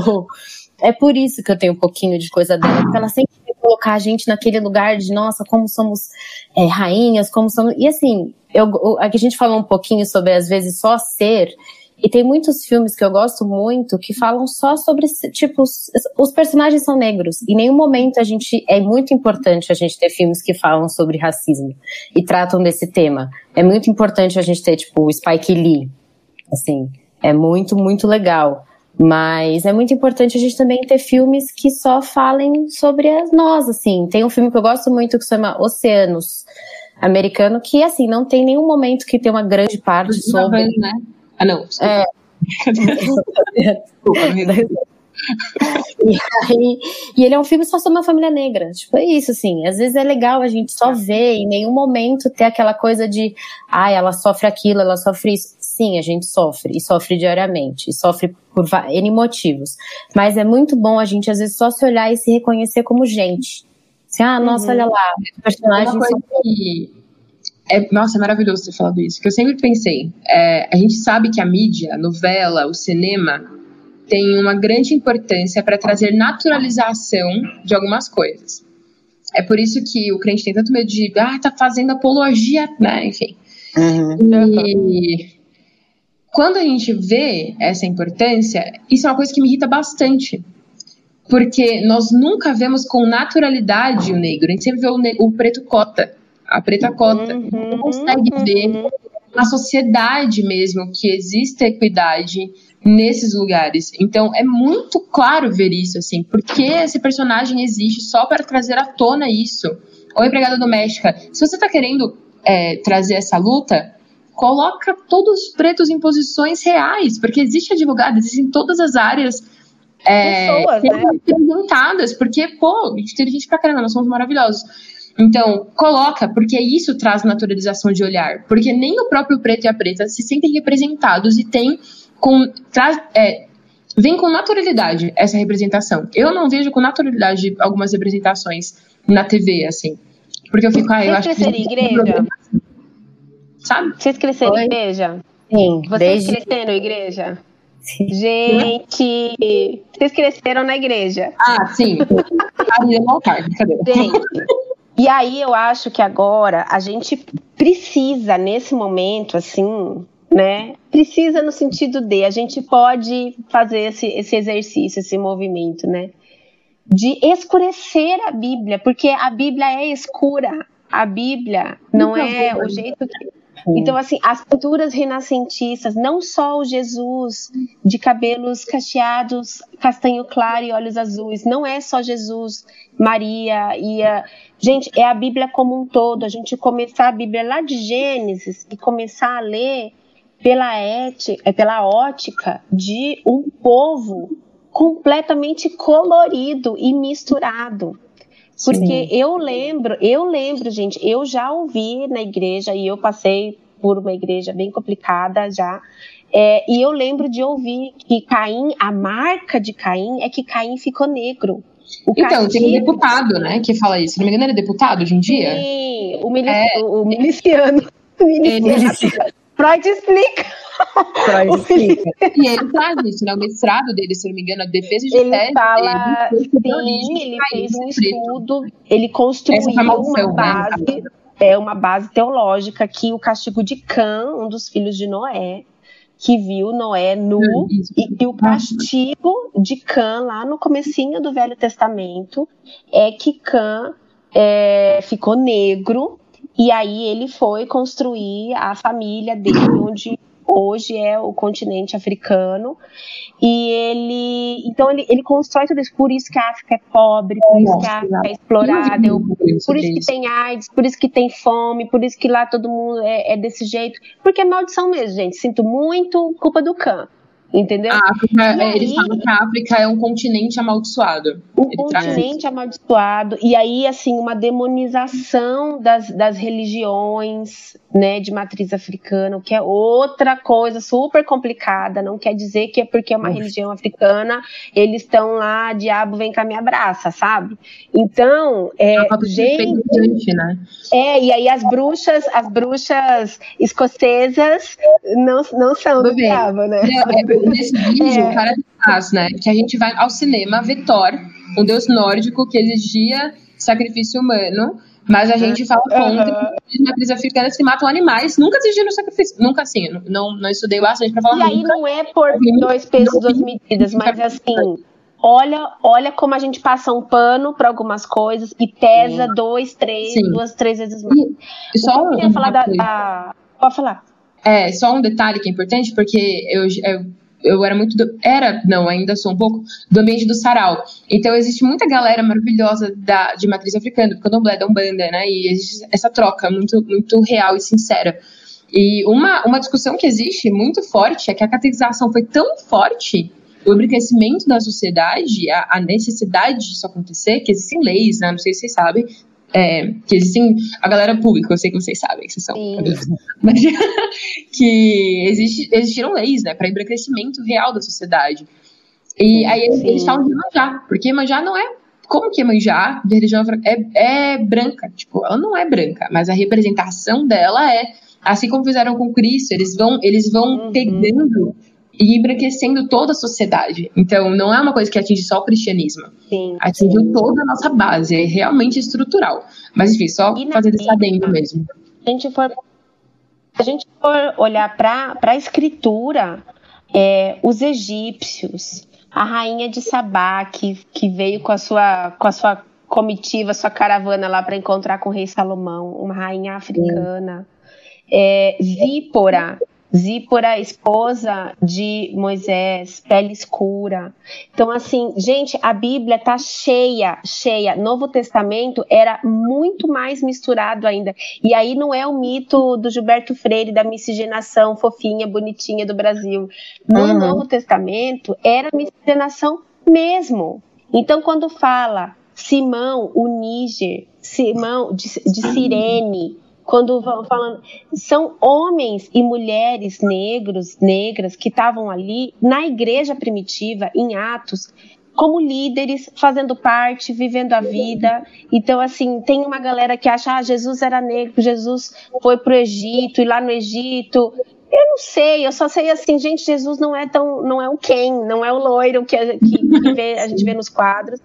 é por isso que eu tenho um pouquinho de coisa dela, porque ela sempre colocar a gente naquele lugar de, nossa, como somos é, rainhas, como somos. E assim, eu, aqui a gente falou um pouquinho sobre, às vezes, só ser. E tem muitos filmes que eu gosto muito que falam só sobre, tipo, os, os, personagens são negros. Em nenhum momento a gente. É muito importante a gente ter filmes que falam sobre racismo e tratam desse tema. É muito importante a gente ter, tipo, o Spike Lee. Assim, é muito, muito legal. Mas é muito importante a gente também ter filmes que só falem sobre as nós, assim. Tem um filme que eu gosto muito que se chama Oceanos, americano, que, assim, não tem nenhum momento que tem uma grande parte sobre...
Vez, né? Ah, não. É.
Desculpa, e, aí, e ele é um filme só sobre uma família negra. Tipo, é isso, assim. Às vezes é legal a gente só ver, em nenhum momento ter aquela coisa de, ai, ah, ela sofre aquilo, ela sofre isso. Sim, a gente sofre, e sofre diariamente, e sofre por N motivos. Mas é muito bom a gente, às vezes, só se olhar e se reconhecer como gente. Assim, ah, nossa, uhum. olha lá, personagens são...
Que... É, nossa, é maravilhoso ter falado isso, que eu sempre pensei. É, a gente sabe que a mídia, a novela, o cinema, tem uma grande importância para trazer naturalização de algumas coisas. É por isso que o crente tem tanto medo de, ah, tá fazendo apologia, né? Enfim. Uhum. E quando a gente vê essa importância, isso é uma coisa que me irrita bastante. Porque nós nunca vemos com naturalidade o negro, a gente sempre vê o, o preto cota, a preta cota. Uhum, não consegue uhum. ver na sociedade mesmo que existe equidade nesses lugares. Então é muito claro ver isso, assim, porque esse personagem existe só para trazer à tona isso. Ou empregada doméstica, se você está querendo é, trazer essa luta, coloca todos os pretos em posições reais, porque existe advogado, existem todas as áreas é, Pessoas, né? representadas, porque, pô, a gente tem gente pra caramba, nós somos maravilhosos. Então, coloca, porque isso traz naturalização de olhar, porque nem o próprio preto e a preta se sentem representados e tem com traz, é, vem com naturalidade essa representação. Eu não vejo com naturalidade algumas representações na TV, assim. Porque eu fico, ah, eu
acho que. igreja? sabe? Vocês cresceram em igreja?
Sim.
Vocês desde... cresceram em igreja? Gente, vocês cresceram na igreja.
Ah, sim. Ali no altar, brincadeira.
Gente, e aí eu acho que agora a gente precisa, nesse momento, assim, né? Precisa no sentido de a gente pode fazer esse, esse exercício, esse movimento, né? De escurecer a Bíblia, porque a Bíblia é escura. A Bíblia não é o jeito que. Então, assim, as pinturas renascentistas, não só o Jesus de cabelos cacheados, castanho claro e olhos azuis, não é só Jesus, Maria e a. Gente, é a Bíblia como um todo. A gente começar a Bíblia lá de Gênesis e começar a ler pela, ética, pela ótica de um povo completamente colorido e misturado. Porque Sim. eu lembro, eu lembro, gente, eu já ouvi na igreja e eu passei por uma igreja bem complicada já. É, e eu lembro de ouvir que Caim, a marca de Caim é que Caim ficou negro.
O então, castigo... tem um deputado, né, que fala isso. Se não me engano, ele é deputado hoje em dia?
Sim, o, milici... é... o miliciano. O miliciano. Freud explica.
Freud explica. e ele traz isso, né? O mestrado dele, se não me engano, a defesa de
ele
tese
fala, dele. Sim, ele fez um estudo, ele construiu uma né, base, né? é uma base teológica que o castigo de Cã, um dos filhos de Noé, que viu Noé nu, e, e o castigo de Cã, lá no comecinho do Velho Testamento, é que Cã é, ficou negro, e aí ele foi construir a família dele, onde hoje é o continente africano. E ele, então ele, ele constrói tudo isso, por isso que a África é pobre, por isso que a África é explorada, por isso que tem AIDS, por isso que tem fome, por isso que lá todo mundo é, é desse jeito, porque é maldição mesmo, gente. Sinto muito, culpa do Khan. Entendeu?
A África, é, eles falam que a África é um continente amaldiçoado.
Um Ele continente amaldiçoado. E aí, assim, uma demonização das, das religiões né, de matriz africana, o que é outra coisa super complicada. Não quer dizer que é porque é uma religião africana, eles estão lá, diabo vem cá me abraça, sabe? Então, é, é gente, né? É, e aí as bruxas, as bruxas escocesas não, não são do diabo, né? É,
é nesse vídeo, é. o cara faz, né? Que a gente vai ao cinema ver Thor, um deus nórdico que exigia sacrifício humano. Mas a gente fala contra uhum. que matriz africana se matam animais. Nunca exigiram sacrifício. Nunca assim. Não, não estudei bastante pra falar.
E aí não é por dois pesos, duas medidas, mas assim. Olha, olha como a gente passa um pano para algumas coisas e pesa Sim. dois, três, Sim. duas, três vezes mais.
E, só
eu queria falar da, da, Pode falar.
É, só um detalhe que é importante, porque eu, eu eu era muito do, era não ainda sou um pouco do ambiente do sarau. Então existe muita galera maravilhosa da, de matriz africana do candomblé da umbanda né? E existe essa troca muito muito real e sincera. E uma, uma discussão que existe muito forte é que a catequização foi tão forte o embranquecimento da sociedade, a, a, necessidade disso acontecer, que existem leis, né? Não sei se vocês sabem, é, que existem a galera pública, eu sei que vocês sabem que vocês são, mas que existe, existiram leis, né, para embranquecimento real da sociedade. E sim, aí eles, eles falam de manjar, porque manjar não é como que manjar de religião é, é branca, tipo, ela não é branca, mas a representação dela é assim como fizeram com Cristo, eles vão eles vão uhum. pegando e embranquecendo toda a sociedade. Então, não é uma coisa que atinge só o cristianismo. Sim, Atingiu sim. toda a nossa base, é realmente estrutural. Mas, enfim, só fazer esse adendo mesmo.
A gente for, a gente for olhar para a escritura, é, os egípcios, a rainha de Sabá, que, que veio com a sua, com a sua comitiva, sua caravana lá para encontrar com o rei Salomão, uma rainha africana. É, Zípora, Zípora, esposa de Moisés, pele escura. Então, assim, gente, a Bíblia tá cheia, cheia. Novo Testamento era muito mais misturado ainda. E aí não é o mito do Gilberto Freire, da miscigenação fofinha, bonitinha do Brasil. No uhum. Novo Testamento era miscigenação mesmo. Então, quando fala Simão, o Níger, Simão de, de Sirene, quando vão falando, são homens e mulheres negros, negras que estavam ali na igreja primitiva, em Atos, como líderes, fazendo parte, vivendo a vida. Então, assim, tem uma galera que acha, ah, Jesus era negro, Jesus foi para o Egito, e lá no Egito Eu não sei, eu só sei assim, gente, Jesus não é tão, não é o Ken, não é o loiro que que, que vê, a gente vê nos quadros.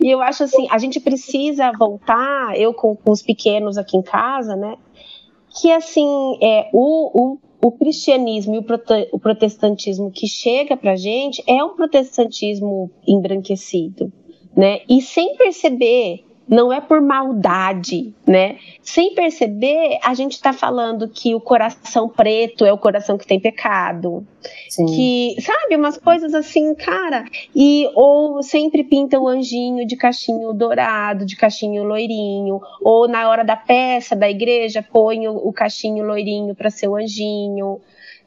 E eu acho assim, a gente precisa voltar, eu com, com os pequenos aqui em casa, né? Que assim, é, o, o, o cristianismo e o, prote, o protestantismo que chega pra gente é um protestantismo embranquecido, né? E sem perceber não é por maldade, né? Sem perceber, a gente está falando que o coração preto é o coração que tem pecado. Sim. Que, sabe, umas coisas assim, cara. E ou sempre pinta o anjinho de cachinho dourado, de cachinho loirinho, ou na hora da peça da igreja põe o, o cachinho loirinho para ser o anjinho.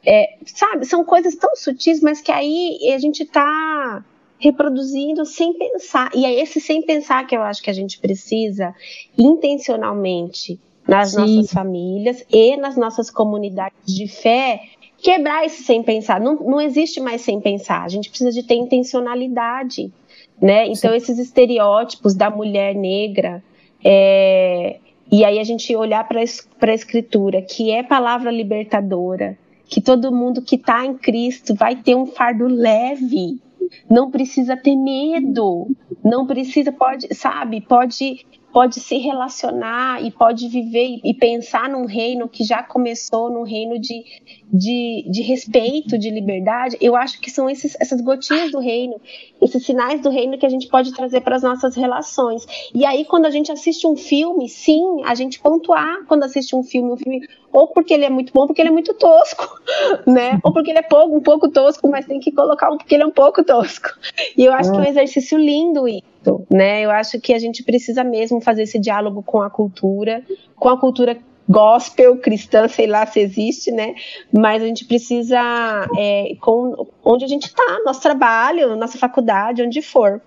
É, sabe, são coisas tão sutis, mas que aí a gente tá reproduzindo sem pensar. E é esse sem pensar que eu acho que a gente precisa intencionalmente nas Sim. nossas famílias e nas nossas comunidades de fé quebrar esse sem pensar. Não, não existe mais sem pensar. A gente precisa de ter intencionalidade, né? Então Sim. esses estereótipos da mulher negra é, e aí a gente olhar para a escritura, que é palavra libertadora, que todo mundo que está em Cristo vai ter um fardo leve, não precisa ter medo, não precisa, pode, sabe, pode pode se relacionar e pode viver e, pensar num reino que já começou, num reino de, de, de respeito, de liberdade. Eu acho que são esses, essas gotinhas do reino, esses sinais do reino que a gente pode trazer para as nossas relações. E aí, quando a gente assiste um filme, sim, a gente pontuar quando assiste um filme, um filme, ou porque ele é muito bom, porque ele é muito tosco, né? Ou porque ele é pouco, um pouco tosco, mas tem que colocar um porque ele é um pouco tosco. E eu acho que é um hum. exercício lindo isso né? Eu acho que a gente precisa mesmo fazer esse diálogo com a cultura, com a cultura gospel cristã, sei lá se existe, né? Mas a gente precisa, é, com onde a gente está, nosso trabalho, nossa faculdade, onde for.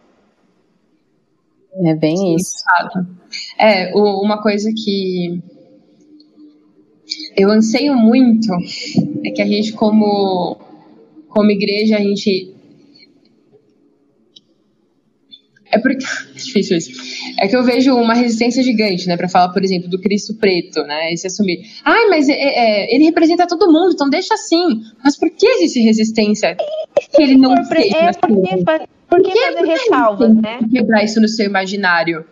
É bem Sim, isso.
É, uma coisa que eu anseio muito é que a gente, como, como igreja, a gente É porque. Difícil isso. É que eu vejo uma resistência gigante, né? Pra falar, por exemplo, do Cristo preto, né? E se assumir. Ai, mas é, é, ele representa todo mundo, então deixa assim. Mas por que existe resistência? Que ele não
fez é, por, que, por que fazer ressalvas, né?
Quebrar isso no seu imaginário.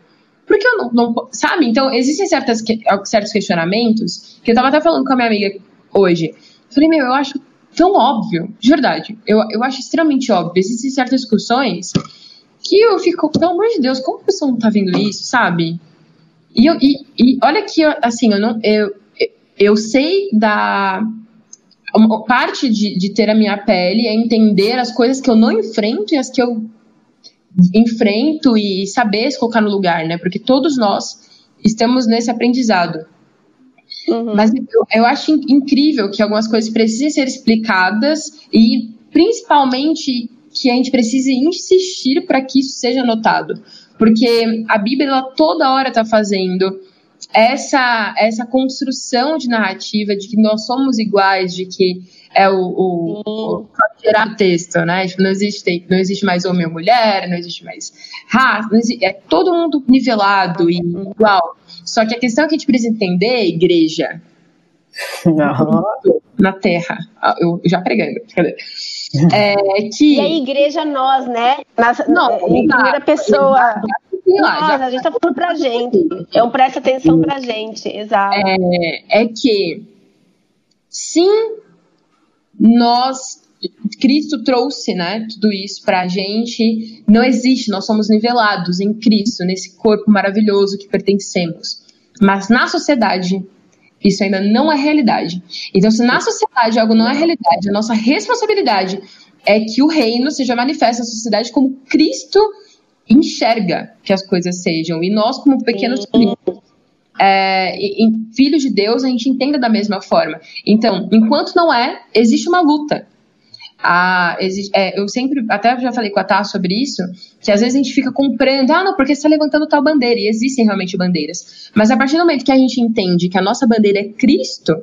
Porque eu não, não, Sabe? Então, existem certas, certos questionamentos que eu tava até falando com a minha amiga hoje. Falei, meu, eu acho tão óbvio, de verdade. Eu, eu acho extremamente óbvio. Existem certas discussões que eu fico, pelo amor de Deus, como a pessoa não tá vendo isso, sabe? E, eu, e, e olha que, assim, eu não. Eu, eu sei da. Parte de, de ter a minha pele é entender as coisas que eu não enfrento e as que eu enfrento e saber se colocar no lugar, né? Porque todos nós estamos nesse aprendizado. Uhum. Mas eu, eu, acho incrível que algumas coisas precisem ser explicadas e principalmente que a gente precisa insistir para que isso seja notado. Porque a Bíblia ela toda hora está fazendo essa, essa construção de narrativa de que nós somos iguais, de que é o, o, o gerar o texto, né? Tipo, não existe, não existe mais homem ou mulher, não existe mais raça, existe, é todo mundo nivelado e igual. Só que a questão que a gente precisa entender, igreja, não. na terra, ah, eu já pregando, cadê?
É, que... E a igreja, nós, né? Nas, não, em primeira pessoa. Nós, a gente tá falando pra gente. É um presta atenção pra gente, exato.
É, é que sim, nós Cristo trouxe, né, tudo isso pra gente. Não existe, nós somos nivelados em Cristo, nesse corpo maravilhoso que pertencemos. Mas na sociedade, isso ainda não é realidade. Então, se na sociedade algo não é realidade, a nossa responsabilidade é que o reino seja manifesto na sociedade como Cristo enxerga que as coisas sejam. E nós, como pequenos filhos, é, filhos de Deus, a gente entenda da mesma forma. Então, enquanto não é, existe uma luta. A, é, eu sempre, até já falei com a Tá sobre isso, que às vezes a gente fica comprando, ah, não, porque você está levantando tal bandeira, e existem realmente bandeiras. Mas a partir do momento que a gente entende que a nossa bandeira é Cristo,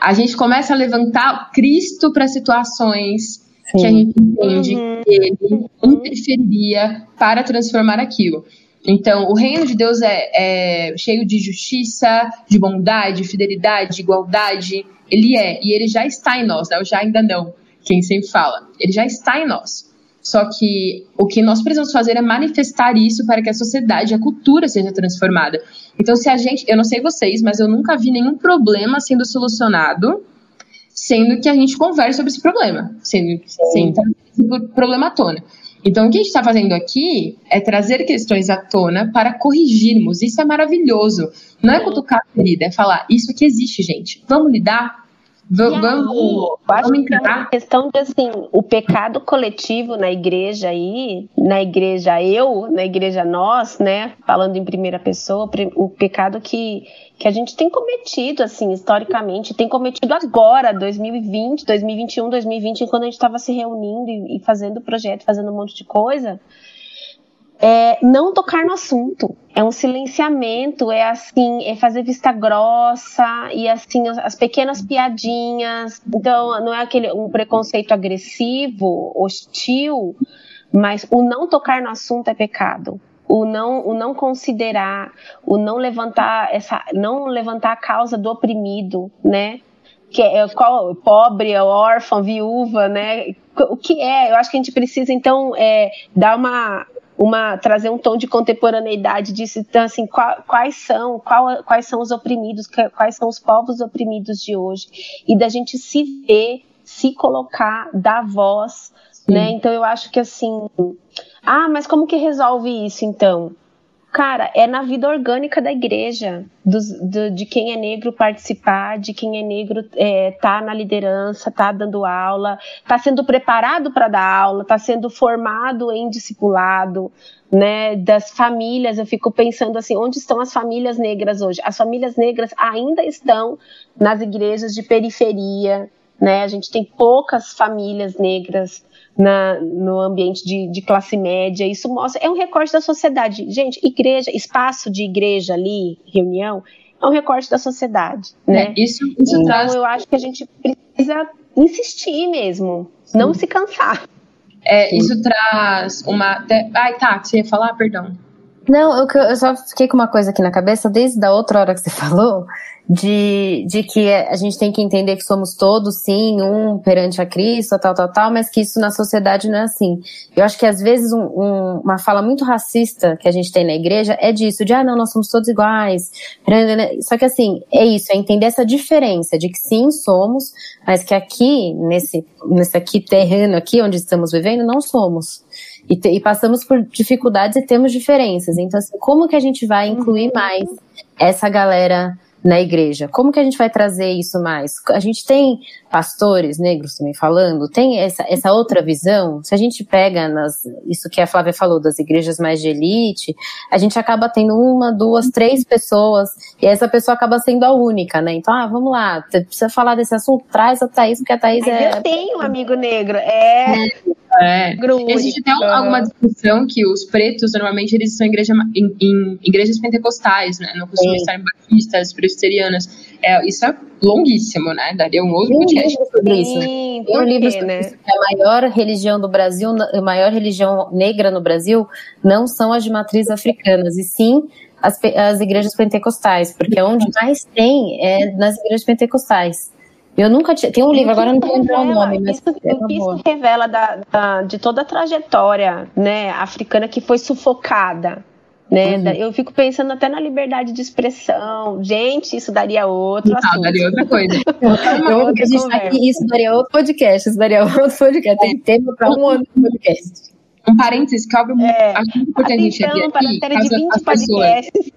a gente começa a levantar Cristo para situações Sim. que a gente entende uhum. que ele interferiria para transformar aquilo. Então, o reino de Deus é, é cheio de justiça, de bondade, fidelidade, igualdade. Ele é, e ele já está em nós, né? Eu já ainda não, quem sempre fala. Ele já está em nós. Só que o que nós precisamos fazer é manifestar isso para que a sociedade, a cultura seja transformada. Então, se a gente, eu não sei vocês, mas eu nunca vi nenhum problema sendo solucionado sendo que a gente conversa sobre esse problema, sendo, sendo esse problema à tona. Então, o que a gente está fazendo aqui é trazer questões à tona para corrigirmos. Isso é maravilhoso. Não é cutucar a ferida, é falar: isso aqui existe, gente. Vamos lidar?
Vamos, vamos encarar. Que é questão de assim, o pecado coletivo na igreja aí, na igreja eu, na igreja nós, né? Falando em primeira pessoa, o pecado que que a gente tem cometido, assim, historicamente, tem cometido agora, 2020, 2021, 2020, quando a gente estava se reunindo e, e fazendo projeto, fazendo um monte de coisa, é não tocar no assunto. É um silenciamento, é assim, é fazer vista grossa e assim as pequenas piadinhas. Então não é aquele um preconceito agressivo, hostil, mas o não tocar no assunto é pecado o não, o não considerar, o não levantar essa, não levantar a causa do oprimido, né? Que é qual pobre, órfão, viúva, né? O que é? Eu acho que a gente precisa então é, dar uma uma trazer um tom de contemporaneidade disso, então assim, quais são, qual, quais são os oprimidos, quais são os povos oprimidos de hoje e da gente se ver, se colocar, dar voz, né? Então eu acho que assim, ah, mas como que resolve isso então? Cara, é na vida orgânica da igreja, dos, do, de quem é negro participar, de quem é negro é, tá na liderança, tá dando aula, tá sendo preparado para dar aula, tá sendo formado em discipulado, né? Das famílias, eu fico pensando assim, onde estão as famílias negras hoje? As famílias negras ainda estão nas igrejas de periferia, né? A gente tem poucas famílias negras na, no ambiente de, de, classe média. Isso mostra, é um recorte da sociedade. Gente, igreja, espaço de igreja ali, reunião, é um recorte da sociedade, né?
É, isso, isso
então traz... eu acho que a gente precisa insistir mesmo, Sim. não se cansar.
É, isso traz uma. Ai, tá, você ia falar, perdão.
Não, eu, eu só fiquei com uma coisa aqui na cabeça desde a outra hora que você falou, de, de que a gente tem que entender que somos todos, sim, um perante a Cristo, tal, tal, tal, mas que isso na sociedade não é assim. Eu acho que às vezes um, um, uma fala muito racista que a gente tem na igreja é disso, de ah, não, nós somos todos iguais. Só que assim, é isso, é entender essa diferença de que sim, somos, mas que aqui, nesse, nesse aqui terreno aqui onde estamos vivendo, não somos. E, te, e passamos por dificuldades e temos diferenças. Então, assim, como que a gente vai incluir uhum. mais essa galera na igreja. Como que a gente vai trazer isso mais? A gente tem pastores negros também falando, tem essa, essa outra visão. Se a gente pega nas, isso que a Flávia falou, das igrejas mais de elite, a gente acaba tendo uma, duas, três pessoas, e essa pessoa acaba sendo a única, né? Então, ah, vamos lá, precisa falar desse assunto, traz a Thaís, porque a Thaís Mas
é. Eu tenho um amigo negro, é.
É. Existe até alguma discussão que os pretos, normalmente, eles são igreja, em, em igrejas pentecostais, né? Não costumam estar em batistas, presbiterianas. É, isso é longuíssimo, né? Daria um outro podcast
sobre isso. Sim, Tem um livro sobre né? isso. A maior religião do Brasil, a maior religião negra no Brasil, não são as de matriz africanas, e sim as, as igrejas pentecostais, porque é onde mais tem é nas igrejas pentecostais. Eu nunca tinha. Tem um livro, agora não vou lembrar o nome, mas. Isso,
é o que isso revela da, da, de toda a trajetória né, africana que foi sufocada. Né? Uhum. Eu fico pensando até na liberdade de expressão. Gente, isso daria outro
assunto. daria outra coisa.
eu, outra a gente tá aqui, isso daria outro podcast. Isso daria outro podcast. Tem tempo para um outro podcast.
Um parênteses que abre é. acho muito importante a gente aqui.
Para a de 20 podcasts.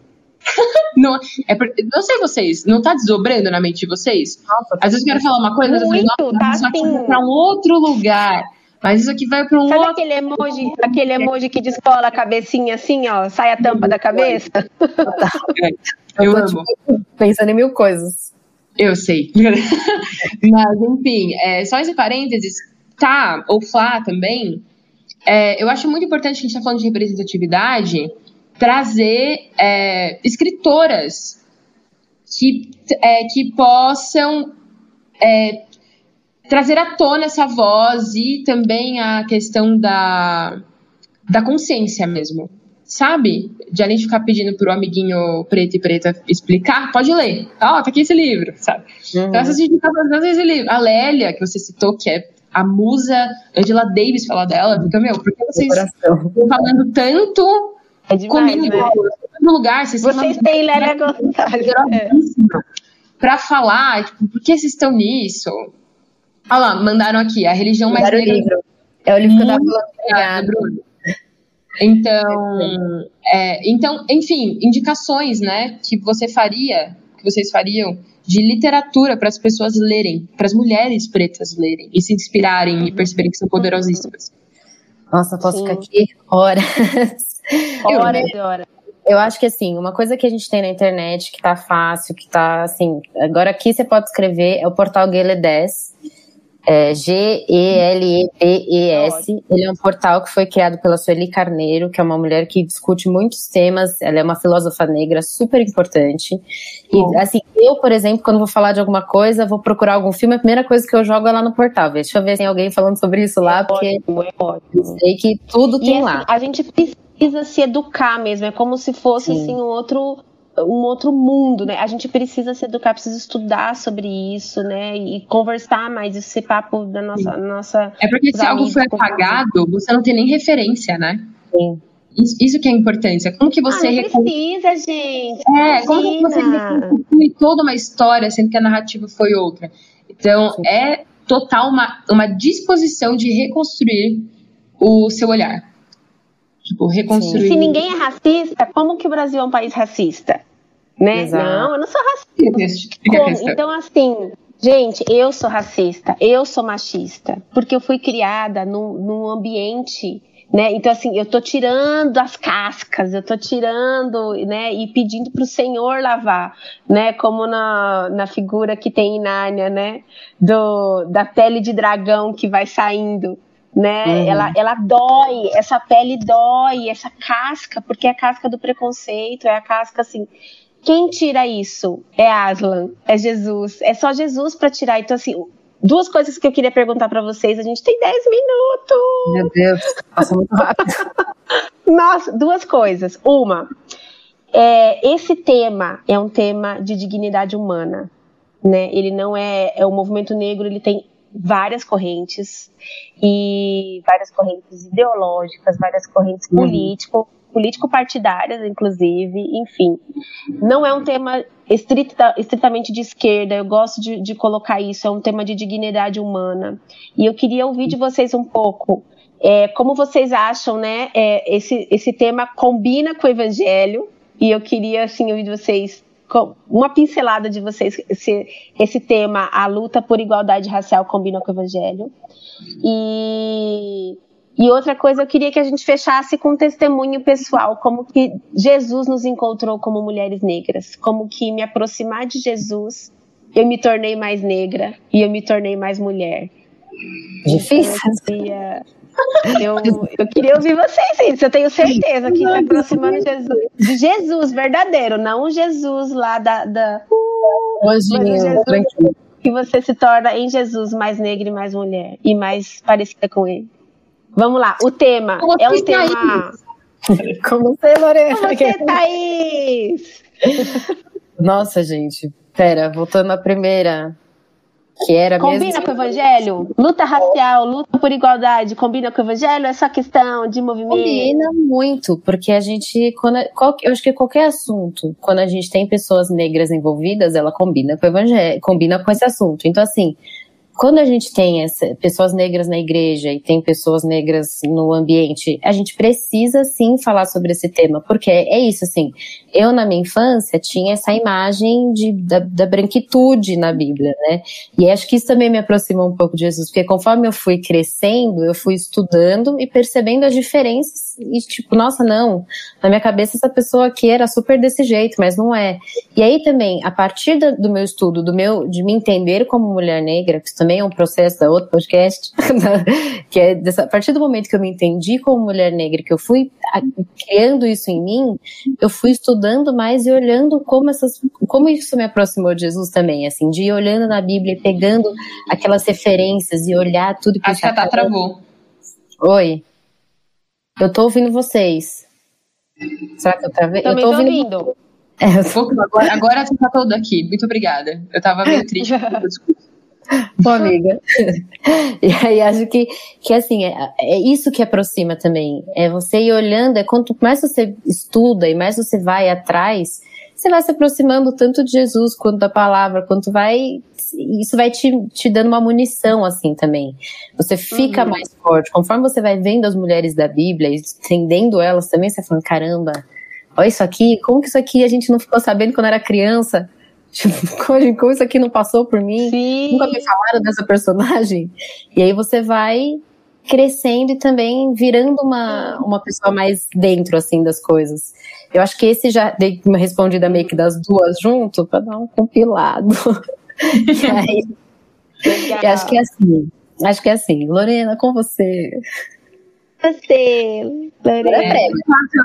não, é por, não sei vocês, não tá desdobrando na mente de vocês? Nossa, Às vezes eu quero falar uma coisa,
muito,
às vezes
tá assim.
para um outro lugar. Mas isso aqui vai para um
Sabe
outro.
aquele emoji, aquele emoji que descola a cabecinha assim, ó, sai a tampa da cabeça?
É, eu, amo.
Pensando em mil coisas.
Eu sei. Mas, enfim, é, só esse parênteses, tá, ou Flá também, é, eu acho muito importante que a gente está falando de representatividade, trazer é, escritoras que, é, que possam é, trazer à tona essa voz e também a questão da, da consciência mesmo. sabe? De a gente ficar pedindo pro amiguinho preto e preta explicar, pode ler. Ó, tá aqui esse livro, sabe? Uhum. Então, essas indicações, esse livro. A Lélia, que você citou, que é a musa Angela Davis fala dela, fica, meu, por que vocês estão falando tanto
é demais, comigo? Né?
No lugar, vocês,
vocês têm Lélia Gonçalves. É.
Pra falar, tipo, por que vocês estão nisso? Olha lá, mandaram aqui, a religião mais
livro. É o livro que eu tava falando. Bruno.
Então, é, então, enfim, indicações, né, que você faria, que vocês fariam de literatura para as pessoas lerem, para as mulheres pretas lerem e se inspirarem e perceberem que são poderosíssimas.
Nossa, posso Sim. ficar aqui horas.
Horas e horas.
Eu acho que assim, uma coisa que a gente tem na internet que tá fácil, que tá assim, agora aqui você pode escrever, é o portal Gale 10 é, G-E-L-E-B-E-S. Ele é um portal que foi criado pela Sueli Carneiro, que é uma mulher que discute muitos temas. Ela é uma filósofa negra super importante. E, assim, eu, por exemplo, quando vou falar de alguma coisa, vou procurar algum filme, a primeira coisa que eu jogo é lá no portal. Deixa eu ver se tem alguém falando sobre isso lá, é porque ótimo, é ótimo. sei que tudo tem
e,
lá.
Assim, a gente precisa se educar mesmo. É como se fosse, Sim. assim, um outro um outro mundo, né? A gente precisa se educar, precisa estudar sobre isso, né? E conversar mais, ser papo da nossa. nossa
é porque se algo foi apagado, você não tem nem referência, né?
Sim.
Isso, isso que é importante. Como que você.
Ah, não precisa, gente.
É, como que você reconstrui toda uma história, sendo que a narrativa foi outra. Então, Sim. é total uma, uma disposição de reconstruir o seu olhar. Tipo, reconstruir.
Se ninguém é racista, como que o Brasil é um país racista? Né? Exato. Não, eu não sou racista. Como? Então, assim, gente, eu sou racista, eu sou machista, porque eu fui criada num, num ambiente. Né? Então, assim, eu tô tirando as cascas, eu tô tirando, né, e pedindo para o Senhor lavar, né, como na, na figura que tem em Nárnia, né, do, da pele de dragão que vai saindo, né? Uhum. Ela, ela dói, essa pele dói, essa casca, porque é a casca do preconceito, é a casca assim. Quem tira isso? É Aslan, é Jesus, é só Jesus para tirar. Então, assim, duas coisas que eu queria perguntar para vocês. A gente tem 10 minutos.
Meu Deus, passa muito rápido.
Nossa, duas coisas. Uma, é, esse tema é um tema de dignidade humana. Né? Ele não é, é o movimento negro, ele tem várias correntes e várias correntes ideológicas, várias correntes uhum. político, político-partidárias, inclusive, enfim. Não é um tema estrita, estritamente de esquerda, eu gosto de, de, colocar isso, é um tema de dignidade humana. E eu queria ouvir de vocês um pouco. É, como vocês acham, né? É, esse, esse tema combina com o evangelho, e eu queria, assim, ouvir de vocês uma pincelada de vocês se esse tema, a luta por igualdade racial combina com o evangelho. E, e outra coisa, eu queria que a gente fechasse com um testemunho pessoal, como que Jesus nos encontrou como mulheres negras, como que me aproximar de Jesus, eu me tornei mais negra e eu me tornei mais mulher.
Difícil.
Então, eu, eu queria ouvir vocês isso. Eu tenho certeza que se aproximando de Jesus, de Jesus verdadeiro, não o Jesus lá da. da
Jesus,
que você se torna em Jesus mais negra e mais mulher e mais parecida com ele. Vamos lá, o tema Como é um tema.
Como você, Lorena?
Como você, Thaís?
Nossa, gente. Pera, voltando à primeira que era
combina
mesmo...
com o evangelho? Luta racial, luta por igualdade, combina com o evangelho? Essa questão de movimento?
Combina muito, porque a gente, quando, qual, eu acho que qualquer assunto, quando a gente tem pessoas negras envolvidas, ela combina com o evangelho, combina com esse assunto. Então, assim, quando a gente tem essa, pessoas negras na igreja e tem pessoas negras no ambiente, a gente precisa sim falar sobre esse tema, porque é isso assim. Eu na minha infância tinha essa imagem de, da, da branquitude na Bíblia, né? E acho que isso também me aproximou um pouco de Jesus, porque conforme eu fui crescendo, eu fui estudando e percebendo as diferenças e tipo, nossa, não, na minha cabeça essa pessoa aqui era super desse jeito, mas não é. E aí também, a partir do, meu estudo, do meu de me entender como mulher negra, que também é um processo da outro podcast, que é dessa, a partir do momento que eu me entendi como mulher negra, que eu fui criando isso em mim, eu fui estudando mais e olhando como essas, como isso me aproximou de Jesus também, assim, de ir olhando na Bíblia, pegando aquelas referências e olhar tudo que
Acho que a Tá travou.
Oi. Eu tô ouvindo vocês. Será que eu travei?
Também
eu
tô
tô ouvindo.
ouvindo.
É, eu
Agora, agora você tá todo aqui. Muito obrigada. Eu tava meio triste.
Pô, amiga. E aí acho que, que assim, é, é isso que aproxima também. É você ir olhando, é quanto mais você estuda e mais você vai atrás, você vai se aproximando tanto de Jesus quanto da palavra, quanto vai. Isso vai te, te dando uma munição, assim, também. Você fica
Uhum.
mais forte. Conforme você vai vendo as mulheres da Bíblia e entendendo elas também, você vai falando, caramba, olha isso aqui, como que isso aqui a gente não ficou sabendo quando era criança? Tipo, como isso aqui não passou por mim?
Sim.
Nunca me falaram dessa personagem. E aí você vai crescendo e também virando uma, uma pessoa mais dentro, assim, das coisas. Eu acho que esse já dei uma respondida meio que das duas junto, pra dar um compilado. e aí, eu acho que é assim. Acho que é assim. Lorena, com você.
Você, Lorena.
É,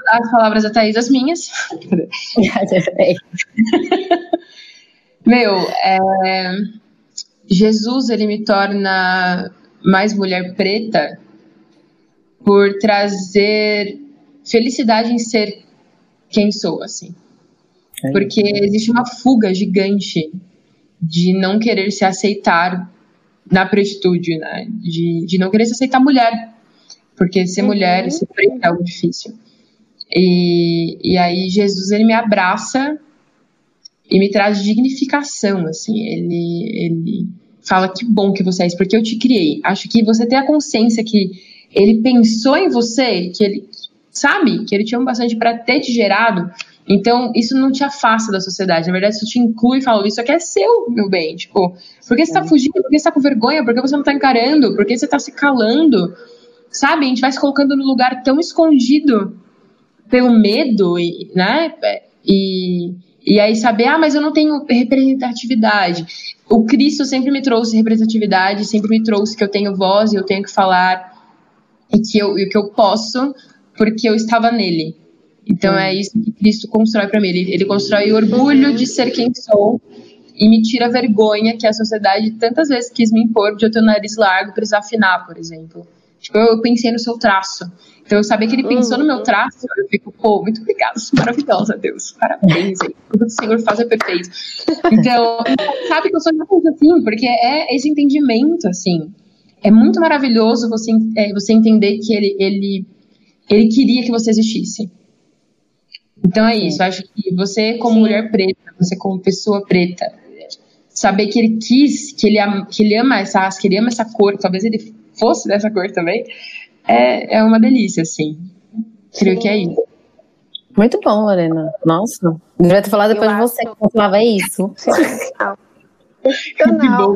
as palavras da Thaís, as minhas. Meu, é, Jesus ele me torna mais mulher preta por trazer felicidade em ser quem sou, assim. Porque existe uma fuga gigante de não querer se aceitar na pretitude, né? De, de não querer se aceitar mulher. Porque ser
Uhum.
mulher e ser preta é algo difícil. E, e aí Jesus ele me abraça e me traz dignificação, assim. Ele, ele fala que bom que você é isso, porque eu te criei. Acho que você ter a consciência que ele pensou em você, que ele sabe que ele te ama bastante para ter te gerado. Então, isso não te afasta da sociedade. Na verdade, isso te inclui e fala: Isso aqui é seu, meu bem. Tipo, por que você tá fugindo? Por que você tá com vergonha? Por que você não tá encarando? Por que você tá se calando? Sabe? A gente vai se colocando num lugar tão escondido pelo medo, e, né? E, e aí saber, ah, mas eu não tenho representatividade. O Cristo sempre me trouxe representatividade, sempre me trouxe que eu tenho voz e eu tenho que falar e que eu, e que eu posso porque eu estava nele. Então é isso que Cristo constrói para mim. Ele, ele constrói o orgulho de ser quem sou e me tira a vergonha que a sociedade tantas vezes quis me impor de eu ter o nariz largo precisar afinar, por exemplo. Tipo, eu pensei no seu traço. Então, eu sabia que ele pensou no meu traço, eu fico, pô, muito obrigada, maravilhosa, Deus. Parabéns, hein? Tudo que o Senhor faz é perfeito. Então, sabe que eu sou muito assim, porque é esse entendimento, assim. É muito maravilhoso você, é, você entender que ele, ele, ele queria que você existisse. Então é isso, eu acho que você como
Sim.
mulher preta, você como pessoa preta, saber que ele quis, que ele, ama, que ele ama essa raça, que ele ama essa cor, talvez ele fosse dessa cor também, é, é uma delícia, assim. Creio que é isso.
Muito bom, Lorena. Nossa. Devia ter falado depois
Eu
de você
acho-
que falava isso.
Sensacional.
bom.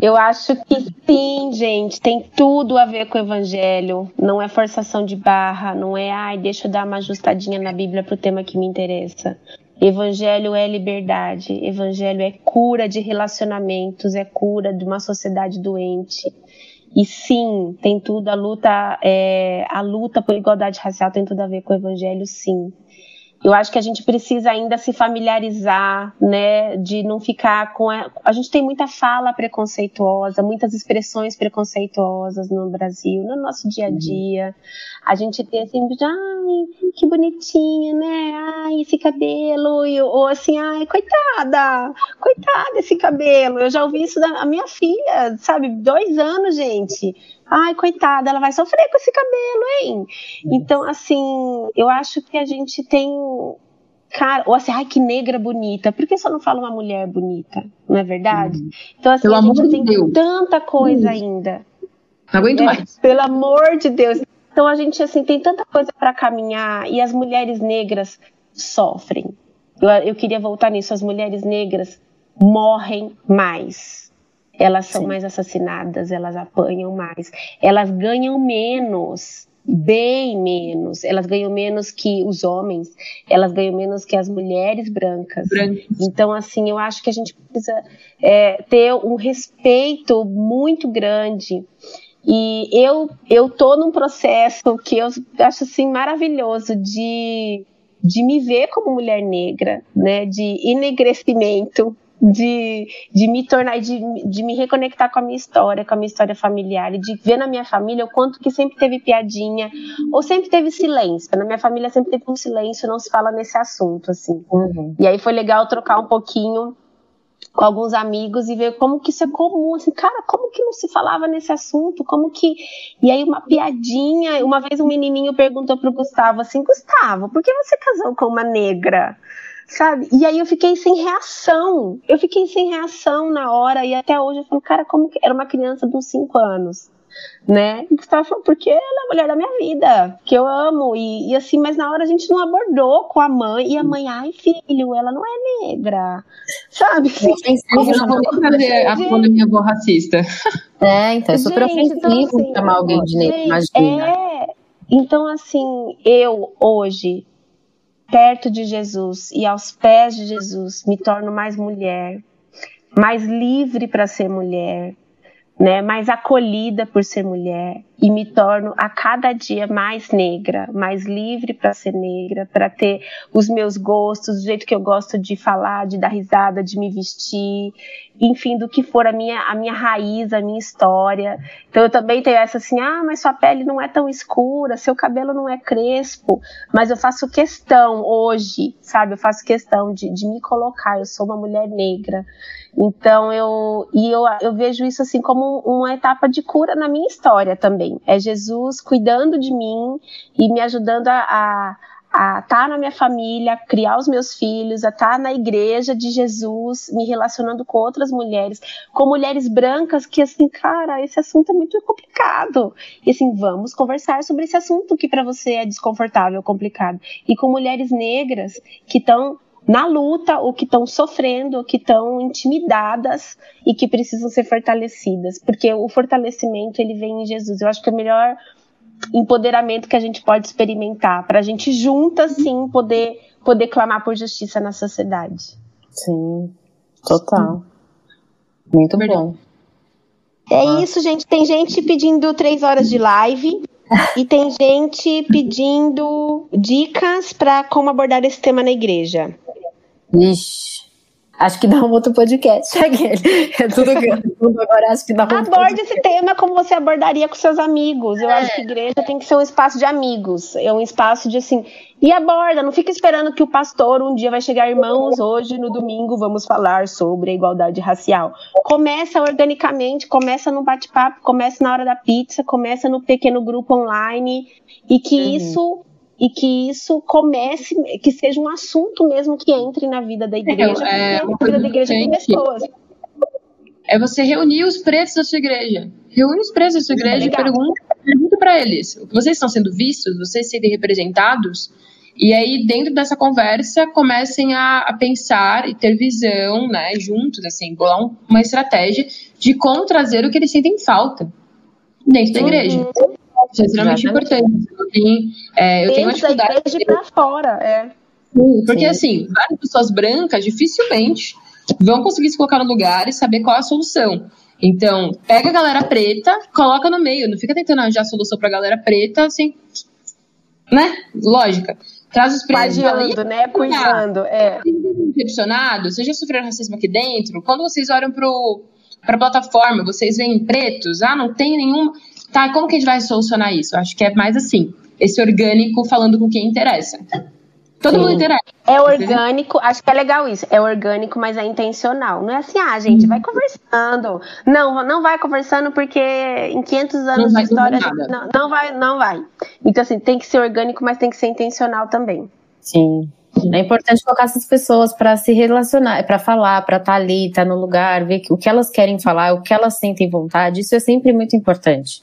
Eu acho que sim, gente, tem tudo a ver com o evangelho. Não é forçação de barra, não é, ai, deixa eu dar uma ajustadinha na Bíblia pro tema que me interessa. Evangelho é liberdade, evangelho é cura de relacionamentos, é cura de uma sociedade doente. E sim, tem tudo, a luta, é, a luta por igualdade racial tem tudo a ver com o evangelho, sim. Eu acho que a gente precisa ainda se familiarizar, né, de não ficar com a, a gente tem muita fala preconceituosa, muitas expressões preconceituosas no Brasil, no nosso dia a dia. A gente tem assim, ai, que bonitinha, né? Ai, esse cabelo, e, ou assim, ai, coitada, coitada esse cabelo. Eu já ouvi isso da minha filha, sabe, dois anos, gente. Ai, coitada, ela vai sofrer com esse cabelo, hein? Então, assim, eu acho que a gente tem. Cara, ou assim, ai, que negra bonita. Por que só não fala uma mulher bonita? Não é verdade? Então, assim,
Pelo
a gente tem
Deus.
tanta coisa ainda.
Não aguento
É,
mais.
Pelo amor de Deus. Então a gente assim tem tanta coisa para caminhar e as mulheres negras sofrem. Eu, eu queria voltar nisso. As mulheres negras morrem mais. Elas são
Sim.
mais assassinadas, elas apanham mais, elas ganham menos, bem menos. Elas ganham menos que os homens, elas ganham menos que as mulheres brancas. Então, assim, eu acho que a gente precisa é, ter um respeito muito grande. E eu, eu tô num processo que eu acho, assim, maravilhoso de, de me ver como mulher negra, né? De enegrecimento, de, de me tornar, de, de me reconectar com a minha história, com a minha história familiar, e de ver na minha família o quanto que sempre teve piadinha, ou sempre teve silêncio. Na minha família sempre teve um silêncio, não se fala nesse assunto, assim. Uhum. E aí foi legal trocar um pouquinho com alguns amigos e ver como que isso é comum, assim, cara, como que não se falava nesse assunto, como que... E aí uma piadinha, uma vez um menininho perguntou pro Gustavo assim, Gustavo, por que você casou com uma negra? Sabe? E aí eu fiquei sem reação. Eu fiquei sem reação na hora e até hoje eu falo, cara, como que era uma criança de uns 5 anos, né? E Gustavo falou, porque ela é a mulher da minha vida, que eu amo e, e, assim, mas na hora a gente não abordou com a mãe e a mãe, ai filho, ela não é negra, sabe? Assim,
eu não vou fazer a minha avó racista.
É, então é super gente, ofensivo então, assim, chamar alguém de negra, imagina.
É, então assim, eu hoje perto de Jesus e aos pés de Jesus, me torno mais mulher, mais livre para ser mulher, né, mais acolhida por ser mulher e me torno a cada dia mais negra, mais livre para ser negra, para ter os meus gostos, do jeito que eu gosto de falar, de dar risada, de me vestir, enfim, do que for a minha a minha raiz, a minha história. Então eu também tenho essa assim, ah, mas sua pele não é tão escura, seu cabelo não é crespo, mas eu faço questão hoje, sabe? Eu faço questão de, de me colocar, eu sou uma mulher negra. Então eu e eu, eu vejo isso assim como uma etapa de cura na minha história também. É Jesus cuidando de mim e me ajudando a, a estar tá na minha família, a criar os meus filhos, a estar tá na igreja de Jesus, me relacionando com outras mulheres, com mulheres brancas que assim, cara, esse assunto é muito complicado. E assim, vamos conversar sobre esse assunto que para você é desconfortável, complicado. E com mulheres negras que estão na luta, ou que estão sofrendo, ou que estão intimidadas e que precisam ser fortalecidas, porque o fortalecimento ele vem em Jesus. Eu acho que é o melhor empoderamento que a gente pode experimentar para a gente juntas sim poder poder clamar por justiça na sociedade.
Sim, total. Muito bom.
É isso, gente. Tem gente pedindo três horas de live. E tem gente pedindo dicas para como abordar esse tema na igreja.
Ixi. Acho que dá um outro podcast aquele. É tudo, tudo agora acho que dá um
Aborde podcast. esse tema como você abordaria com seus amigos. Eu é. acho que igreja tem que ser um espaço de amigos. É um espaço de assim. E aborda, não fica esperando que o pastor um dia vai chegar, irmãos, hoje no domingo vamos falar sobre a igualdade racial. Começa organicamente, começa no bate-papo, começa na hora da pizza, começa no pequeno grupo online e que uhum. isso e que isso comece, que seja um assunto mesmo que entre na vida da igreja, é, é, na vida da igreja de pessoas.
É você reunir os pretos da sua igreja. Reúne os pretos da sua igreja é e pergunta, pergunta para eles. Vocês estão sendo vistos? Vocês serem representados? E aí, dentro dessa conversa, comecem a, a, pensar e ter visão, né, juntos, assim, bolar um, uma estratégia de como trazer o que eles sentem falta dentro da igreja. Uhum. Isso é extremamente importante. Eu tenho, é, eu tenho uma dificuldade.
De pra fora, é.
Porque, Sim. assim, várias pessoas brancas dificilmente vão conseguir se colocar no lugar e saber qual é a solução. Então, pega a galera preta, coloca no meio, não fica tentando arranjar a solução pra galera preta, assim, né? Lógica. Traz os
pretos Padiando, né? Cuidando, é.
Decepcionado, vocês já sofreram racismo aqui dentro? Quando vocês olham pro, pra plataforma, vocês veem pretos? Ah, não tem nenhuma. Tá, como que a gente vai solucionar isso? Eu acho que é mais assim, esse orgânico falando com quem interessa. Todo Sim. mundo interessa.
É orgânico, acho que é legal isso. É orgânico, mas é intencional. Não é assim, ah, gente, vai conversando. Não, não vai conversando porque em 500 anos de história não, não vai, não vai. Então assim, tem que ser orgânico, mas tem que ser intencional também.
Sim. É importante colocar essas pessoas para se relacionar, para falar, para estar tá ali, estar tá no lugar, ver o que elas querem falar, o que elas sentem vontade. Isso é sempre muito importante.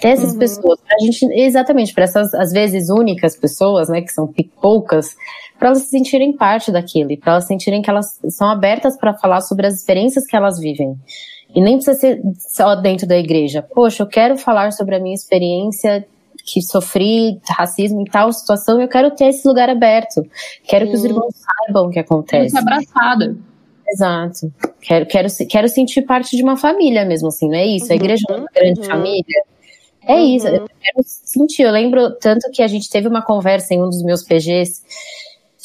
Ter essas uhum. pessoas, pra gente, exatamente, para essas, às vezes, únicas pessoas, né, que são poucas, para elas se sentirem parte daquilo, para elas sentirem que elas são abertas para falar sobre as experiências que elas vivem. E nem precisa ser só dentro da igreja. Poxa, eu quero falar sobre a minha experiência que sofri racismo em tal situação, eu quero ter esse lugar aberto. Quero que os irmãos saibam o que acontece.
Quero abraçada.
Exato. Quero, quero, quero sentir parte de uma família mesmo, assim, não é isso? A igreja é uma grande uhum. família. É uhum. isso, eu quero sentir. Eu lembro tanto que a gente teve uma conversa em um dos meus PGs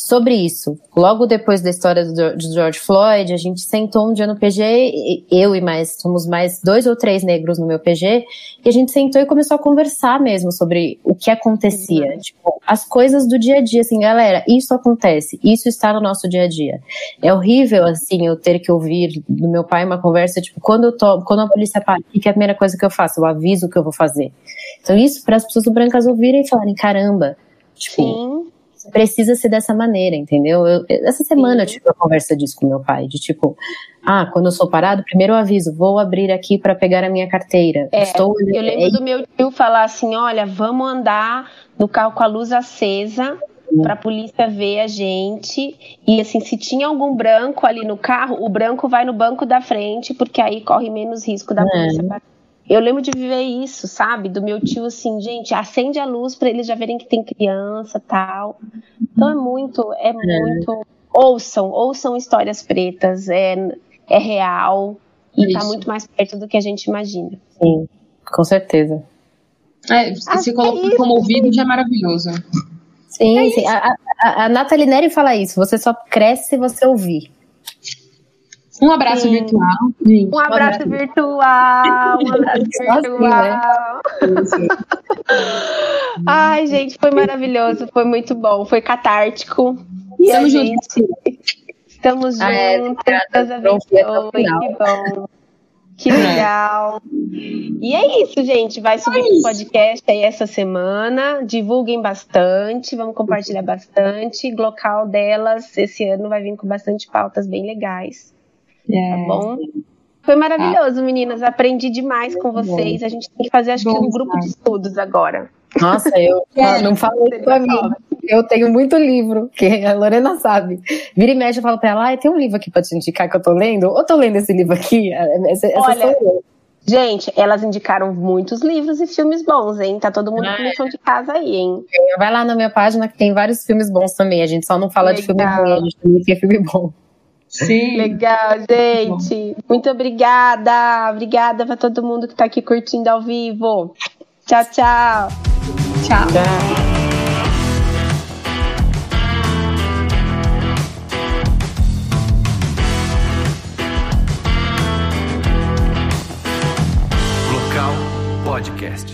sobre isso. Logo depois da história do, do George Floyd, a gente sentou um dia no PG, eu e mais, somos mais dois ou três negros no meu PG, e a gente sentou e começou a conversar mesmo sobre o que acontecia. Uhum. Tipo, as coisas do dia a dia, assim, galera, isso acontece, isso está no nosso dia a dia. É horrível, assim, eu ter que ouvir do meu pai uma conversa, tipo, quando eu tô, quando a polícia para, o que é a primeira coisa que eu faço? Eu aviso o que eu vou fazer. Então, isso para as pessoas brancas ouvirem e falarem, caramba, tipo, Sim precisa ser dessa maneira, entendeu? Eu, essa semana Sim. eu tive uma conversa disso com meu pai, de tipo, ah, quando eu sou parado, primeiro eu aviso, vou abrir aqui para pegar a minha carteira.
É, Estou... Eu lembro é... do meu tio falar assim, olha, vamos andar no carro com a luz acesa para a polícia ver a gente. E assim, se tinha algum branco ali no carro, o branco vai no banco da frente, porque aí corre menos risco da é. polícia eu lembro de viver isso, sabe? Do meu tio assim, gente, acende a luz para eles já verem que tem criança, tal. Então é muito, é, é. muito. Ouçam, ouçam histórias pretas, é, é real e tá isso. tá muito mais perto do que a gente imagina.
Sim, com certeza.
É, se coloca é como ouvido já é maravilhoso.
Sim, é sim. A, a, a Nathalie Neri fala isso, você só cresce se você ouvir.
Um abraço Sim. virtual.
Sim. Um abraço virtual. Um abraço virtual. Assim, né? Ai, gente, foi maravilhoso. Foi muito bom. Foi catártico. E estamos juntos. Estamos ah, é, juntos. Abençoe. Que bom. Que legal. E é isso, gente. Vai subir o podcast aí essa semana. Divulguem bastante. Vamos compartilhar bastante. O local delas esse ano vai vir com bastante pautas bem legais. É. Tá bom? Foi maravilhoso, ah. meninas. Aprendi demais com vocês. A gente tem que fazer, acho bom, que, um grupo de estudos agora.
Nossa, eu é, não falei pra mim. Eu tenho muito livro, que a Lorena sabe. Vira e mexe, eu falo pra ela, ah, tem um livro aqui pra te indicar que eu tô lendo? Ou tô lendo esse livro aqui? Essa, essa
Olha, Gente, elas indicaram muitos livros e filmes bons, hein? Tá todo mundo com lição de casa aí, hein?
Vai lá na minha página que tem vários filmes bons também. A gente só não fala Legal. de filme ruim, a gente também tem filme bom.
Sim. Legal, gente. Muito obrigada. Obrigada para todo mundo que está aqui curtindo ao vivo. Tchau, tchau.
Tchau. tchau. Podcast.